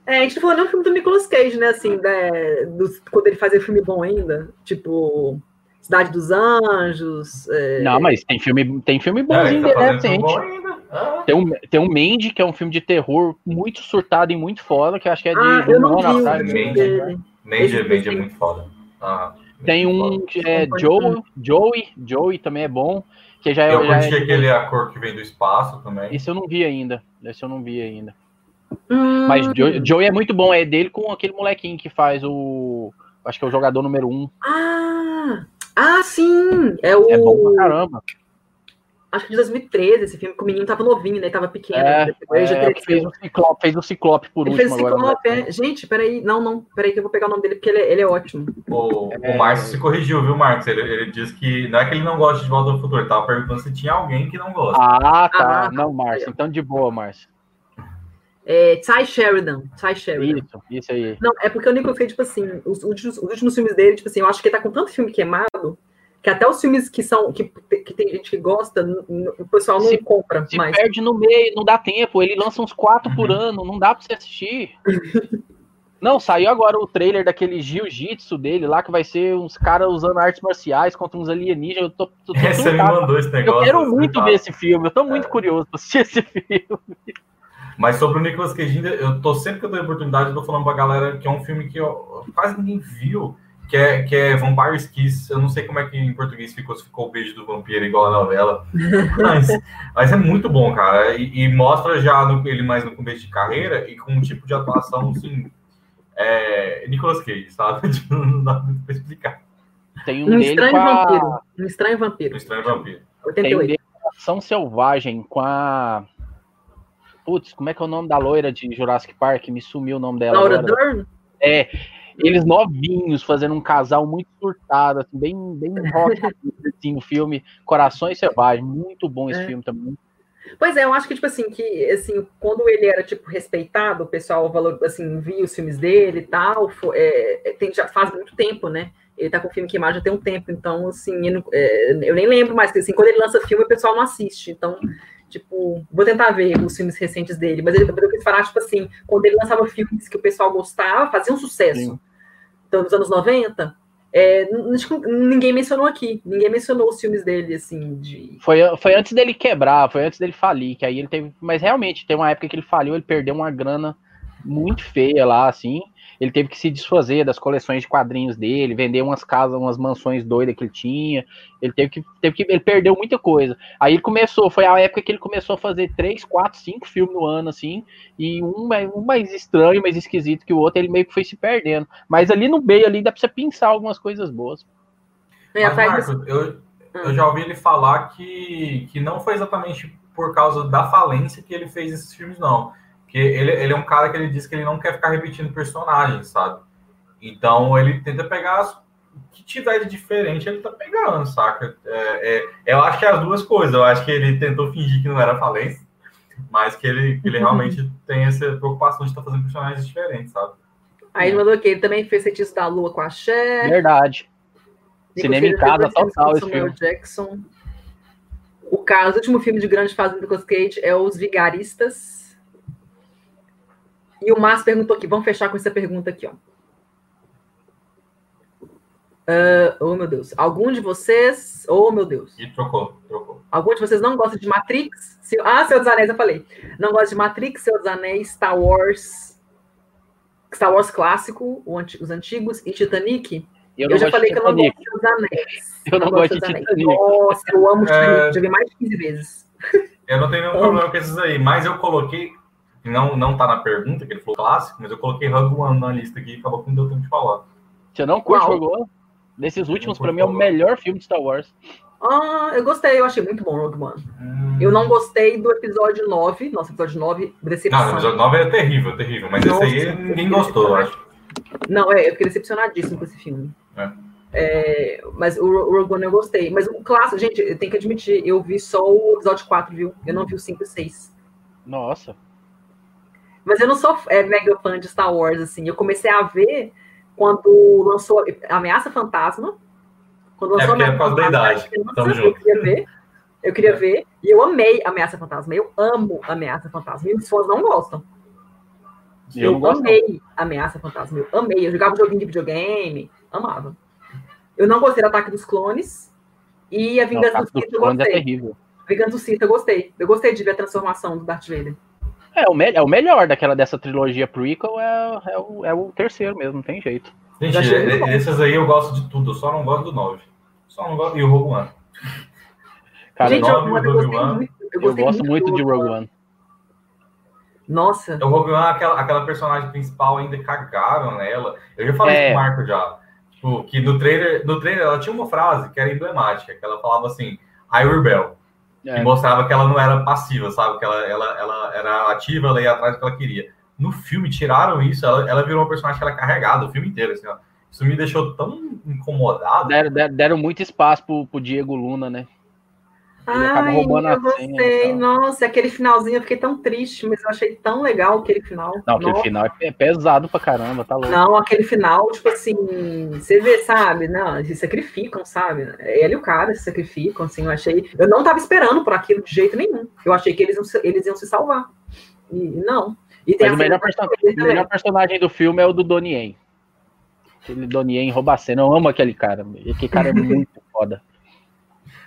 É, a gente não falou nem um filme do Nicolas Cage, né? Assim, né, do, quando ele fazia filme bom ainda. Tipo, Cidade dos Anjos. É... Não, mas tem filme, tem filme bonzinho é, tá recente. Ah. Tem um, tem um Mandy, que é um filme de terror muito surtado e muito foda, que acho que é de ah, eu não vi atrás. Mandy, Mandy, Mandy é muito foda. Ah, tem um que é Joe, Joey, Joey também é bom. Que já é, eu já curti é, aquele A Cor que Vem do Espaço também. Esse eu não vi ainda. Esse eu não vi ainda. Hum. Mas Joey, Joey é muito bom, é dele com aquele molequinho que faz o. Acho que é o jogador número um. Ah! Ah, sim! É o. É bom pra caramba acho que de 2013, esse filme, que o menino tava novinho, né? Tava pequeno. É, né? é, fez, o Ciclope, fez o Ciclope por ele último fez o Ciclope, agora. É. Gente, peraí, não, não, peraí que eu vou pegar o nome dele, porque ele, é, ele é ótimo. O, é... o Márcio se corrigiu, viu, Marcos? Ele, ele disse que não é que ele não gosta de Volta ao Futuro, tava perguntando se tinha alguém que não gosta. Ah, tá. Ah, não, Márcio, então de boa, Márcio. É, Ty Sheridan. Ty Sheridan. Isso, isso aí. Não, é porque o Nico fez, tipo assim, os últimos, os últimos filmes dele, tipo assim, eu acho que ele tá com tanto filme queimado que até os filmes que são que, que tem gente que gosta, o pessoal não se, compra se mais. perde no meio, não dá tempo. Ele lança uns quatro por ano, não dá para você assistir. não, saiu agora o trailer daquele jiu-jitsu dele lá, que vai ser uns caras usando artes marciais contra uns alienígenas. Eu tô, tô, tô [LAUGHS] Você me mandou esse negócio. Eu quero muito ver esse filme, eu tô muito é. curioso pra assistir esse filme. Mas sobre o Nicolas Cage, eu tô sempre que eu tenho oportunidade, eu tô falando pra galera que é um filme que eu, quase ninguém viu que é, que é Vampire's Kiss. Eu não sei como é que em português ficou, se ficou o beijo do vampiro igual a novela. [LAUGHS] Mas, mas é muito bom, cara. E, e mostra já no, ele mais no começo de carreira e com um tipo de atuação, assim, é, Nicolas Cage, sabe? [LAUGHS] Tipo, não dá muito pra explicar. Tem um, um estranho a... vampiro. Um estranho vampiro. Um estranho vampiro. 88. Tem um Ação Selvagem com a... Putz, como é que é o nome da loira de Jurassic Park? Me sumiu o nome dela. Laura Dern? É, eles novinhos, fazendo um casal muito surtado, assim, bem, bem [LAUGHS] rock, assim, o filme Corações Selvagens, muito bom esse é. filme também. Pois é, eu acho que, tipo assim, que, assim, quando ele era, tipo, respeitado, o pessoal, valor, assim, via os filmes dele e tal, foi, é, tem, já faz muito tempo, né? Ele tá com o filme queimado já tem um tempo, então, assim, eu, é, eu nem lembro mais, porque, assim, quando ele lança filme, o pessoal não assiste, então, tipo, vou tentar ver os filmes recentes dele, mas ele, eu quis falar, tipo assim, quando ele lançava filmes que o pessoal gostava, fazia um sucesso. Sim. Então, nos anos 90, é, ninguém mencionou aqui, ninguém mencionou os filmes dele, assim, de... Foi, foi antes dele quebrar, foi antes dele falir, que aí ele teve... Mas realmente, tem uma época que ele faliu, ele perdeu uma grana muito feia lá, assim, ele teve que se desfazer das coleções de quadrinhos dele, vender umas casas, umas mansões doidas que ele tinha. Ele teve que, teve que, ele perdeu muita coisa. Aí ele começou, foi a época que ele começou a fazer três, quatro, cinco filmes no ano, assim, e um, um mais estranho, mais esquisito que o outro, ele meio que foi se perdendo. Mas ali no meio ali dá pra você pensar algumas coisas boas. É, Mas, Marcos, eu, eu já ouvi ele falar que, que não foi exatamente por causa da falência que ele fez esses filmes, não porque ele, ele é um cara que ele diz que ele não quer ficar repetindo personagens, sabe? Então ele tenta pegar o que tiver de diferente, ele tá pegando, saca? É, é, eu acho que é as duas coisas. Eu acho que ele tentou fingir que não era falência, mas que ele, que ele uhum. realmente tem essa preocupação de estar tá fazendo personagens diferentes, sabe? Aí ele mandou que ele também fez Feitiço da Lua com a Cher. Verdade. Cinema em casa, total esse filme. Jackson. O caso, o último filme de grande fase do Nicolas Cage é Os Vigaristas. E o Márcio perguntou aqui, vamos fechar com essa pergunta aqui, ó. Uh, oh, meu Deus. Algum de vocês. Oh, meu Deus. E trocou, trocou. Algum de vocês não gosta de Matrix? Se... Ah, Senhor dos Anéis, eu falei. Não gosta de Matrix, Senhor dos Anéis, Star Wars. Star Wars clássico, os antigos, e Titanic? Eu, eu já falei que eu não gosto dos Anéis. [LAUGHS] Eu não, não gosto de Titanic. Nossa, eu amo Titanic. É... Já vi mais de 15 vezes. Eu não tenho nenhum problema com esses aí, mas eu coloquei não, não tá na pergunta, que ele falou clássico, mas eu coloquei Rogue One na lista aqui e acabou que não deu tempo de falar. Você não curte Rogue One? Desses últimos, para mim, é o melhor filme de Star Wars. Ah, eu gostei, eu achei muito bom Rogue One. Hum. Eu não gostei do episódio 9. Nossa, episódio 9, decepção. Não, o episódio 9 é terrível, terrível. Mas Nossa, esse aí ninguém gostou, eu acho. Não, é, eu fiquei decepcionadíssimo com esse filme. É. É, mas o, o Rogue One eu gostei. Mas o clássico, gente, eu tenho que admitir, eu vi só o episódio 4, viu? Eu não vi o 5 e 6. Nossa. Mas eu não sou é, mega fã de Star Wars, assim. Eu comecei a ver quando lançou Ameaça Fantasma. Quando lançou é, é por causa da idade. Eu queria ver. Eu queria ver. E eu amei Ameaça Fantasma. Eu amo Ameaça Fantasma. E os fãs não gostam. Eu, eu amei Ameaça Fantasma. Eu amei. Eu jogava joguinho de videogame. Amava. Eu não gostei do Ataque dos Clones. E a Vingança do Sith eu é gostei. É terrível. Vingança do Sith eu gostei. Eu gostei de ver a transformação do Darth Vader. É, o, me é o melhor daquela dessa trilogia prequel é, é, o, é o terceiro mesmo, não tem jeito. Gente, esses aí eu gosto de tudo, eu só não gosto do 9. Só não gosto. E o Rogue One. Cara, Gente, o 9 eu, eu, muito, eu, eu gosto muito, muito de Rogue One. Nossa. O Rogue One, aquela, aquela personagem principal, ainda cagaram nela. Eu já falei é. com o Marco já. Tipo, que no trailer, no trailer ela tinha uma frase que era emblemática, que ela falava assim, I rebel. É. E mostrava que ela não era passiva, sabe? Que ela, ela, ela era ativa, ela ia atrás do que ela queria. No filme, tiraram isso, ela, ela virou uma personagem que era carregada o filme inteiro, assim, ó. Isso me deixou tão incomodado. Deram, deram muito espaço pro, pro Diego Luna, né? Ele Ai, roubando eu gostei. Então. Nossa, aquele finalzinho eu fiquei tão triste, mas eu achei tão legal aquele final. Não, aquele Nossa. final é pesado pra caramba, tá louco. Não, aquele final, tipo assim, você vê, sabe? Não, eles se sacrificam, sabe? Ele e o cara se sacrificam, assim, eu achei. Eu não tava esperando por aquilo de jeito nenhum. Eu achei que eles iam, eles iam se salvar. E não. E mas o melhor, person... o melhor personagem do filme é o do Donnie Aquele Donnie rouba a cena. Eu amo aquele cara. Aquele cara é [LAUGHS] muito foda.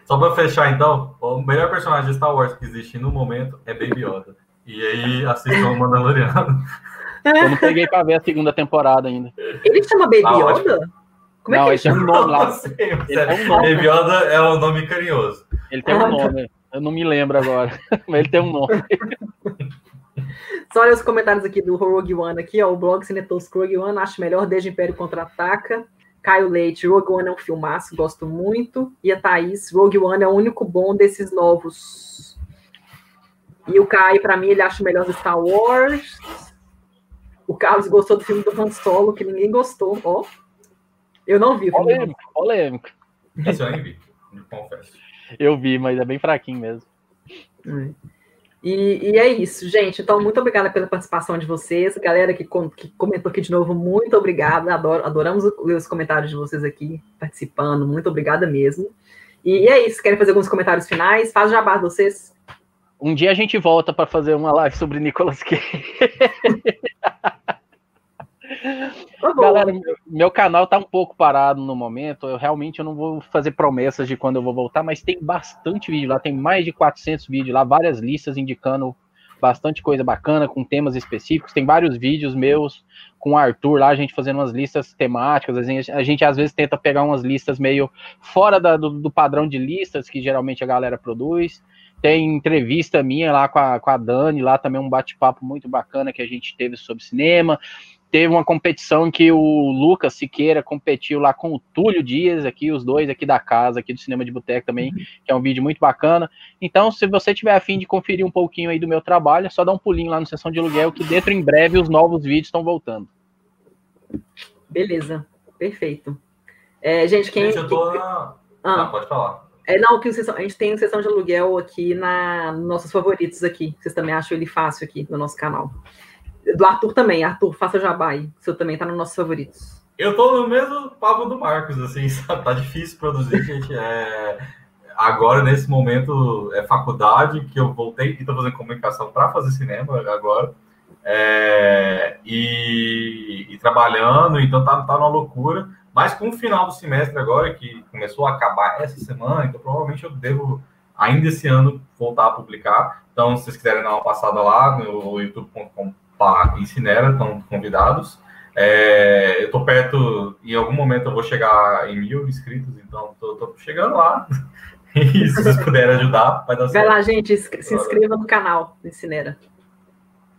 Só pra fechar, então, o melhor personagem de Star Wars que existe no momento é Baby Yoda. E aí assistam o Mandaloriano. [LAUGHS] Eu não peguei pra ver a segunda temporada ainda. Ele chama Baby ah, Yoda? Como é não, é esse é um nome lá. Ele é um nome. Yoda é um nome carinhoso. Ele tem um nome. Eu não me lembro agora, [LAUGHS] mas ele tem um nome. [LAUGHS] Só olha os comentários aqui do Rogue One aqui, ó. O blog Cinetos Rogue One acho melhor desde Império Contra-Ataca. Caio Leite, Rogue One é um filmaço, gosto muito. E a Thaís, Rogue One é o único bom desses novos. E o Caio, para mim, ele acha melhor do Star Wars. O Carlos gostou do filme do Han Solo, que ninguém gostou, ó. Eu não vi. Polêmico, polêmico. Isso eu nem vi, confesso. Eu vi, mas é bem fraquinho mesmo. É. E, e, é isso, gente. Então, muito obrigada pela participação de vocês. Galera que, com, que comentou aqui de novo, muito obrigada. Adoro, adoramos ler os comentários de vocês aqui participando. Muito obrigada mesmo. E, e é isso. Querem fazer alguns comentários finais? Faz jabá de vocês. Um dia a gente volta para fazer uma live sobre Nicolas Cage. [LAUGHS] Tá Galera, meu canal tá um pouco parado no momento. Eu realmente eu não vou fazer promessas de quando eu vou voltar, mas tem bastante vídeo lá, tem mais de 400 vídeos lá, várias listas indicando bastante coisa bacana com temas específicos. Tem vários vídeos meus com o Arthur lá, a gente fazendo umas listas temáticas. A gente, a gente às vezes tenta pegar umas listas meio fora da, do, do, padrão de listas que geralmente a galera produz. Tem entrevista minha lá com a, com a Dani, lá também um bate-papo muito bacana que a gente teve sobre cinema teve uma competição que o Lucas Siqueira competiu lá com o Túlio Dias, aqui, os dois aqui da casa, aqui do Cinema de Boteco também, uhum. que é um vídeo muito bacana. Então, se você tiver afim de conferir um pouquinho aí do meu trabalho, é só dar um pulinho lá no Sessão de Aluguel, que dentro em breve os novos vídeos estão voltando. Beleza, perfeito. É, gente, quem. Gente, eu tô na... ah. ah, pode falar. É, não, que a gente tem sessão de aluguel aqui na nos nossos favoritos aqui. Vocês também acham ele fácil aqui no nosso canal. Do Arthur também. Arthur, faça. O seu também tá nos nossos favoritos. Eu tô no mesmo papo do Marcos, assim, [LAUGHS] sabe? Tá difícil produzir, gente. É... Agora, nesse momento, é faculdade, que eu voltei e tô fazendo comunicação para fazer cinema agora. É... E... e, trabalhando, então tá, tá uma loucura. Mas com o final do semestre agora, que começou a acabar essa semana, então provavelmente eu devo, ainda esse ano, voltar a publicar. Então, se vocês quiserem dar uma passada lá no youtube.com Pá e Cinera estão convidados. É, eu tô perto, em algum momento eu vou chegar em mil inscritos, então tô, tô chegando lá. [LAUGHS] E se vocês puderem ajudar, vai dar certo. Vai lá, gente, se inscreva no canal do Cinera,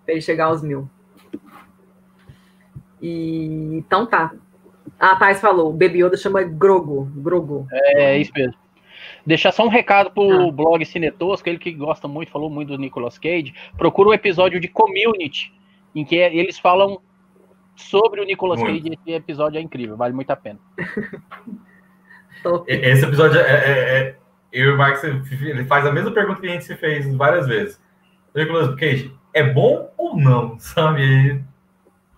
para ele chegar aos mil. E, então tá. A Thais falou, o Baby Yoda chama Grogo. Grogo. É, é isso mesmo. Deixar só um recado pro ah. blog Cinetosco, ele que gosta muito, falou muito do Nicolas Cage. Procura o um episódio de Community em que eles falam sobre o Nicolas muito. Cage. Esse episódio é incrível, vale muito a pena. [LAUGHS] Esse episódio é, é, é, Eu e o Marcos ele faz a mesma pergunta que a gente se fez várias vezes. O Nicolas Cage é bom ou não, [LAUGHS] sabe?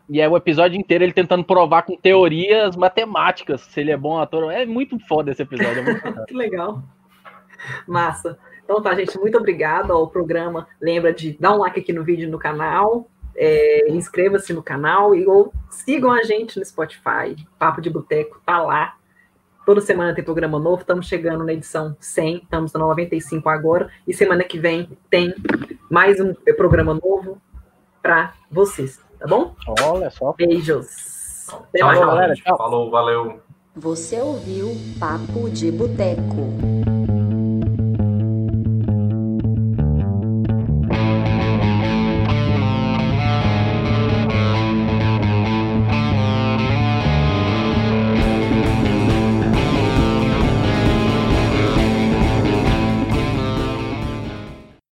E é o episódio inteiro ele tentando provar com teorias matemáticas se ele é bom ator. É muito foda esse episódio. É [LAUGHS] que legal. Massa. Então tá, gente, muito obrigada ao programa. Lembra de dar um like aqui no vídeo no canal, é, Inscreva-se no canal e ou sigam a gente no Spotify. Papo de Boteco tá lá. Toda semana tem programa novo. Estamos chegando na edição 100, estamos na 95 agora. E semana que vem tem mais um programa novo para vocês, tá bom? Olha só. Beijos. Até mais, galera. Tchau. Falou, valeu. Você ouviu Papo de Boteco.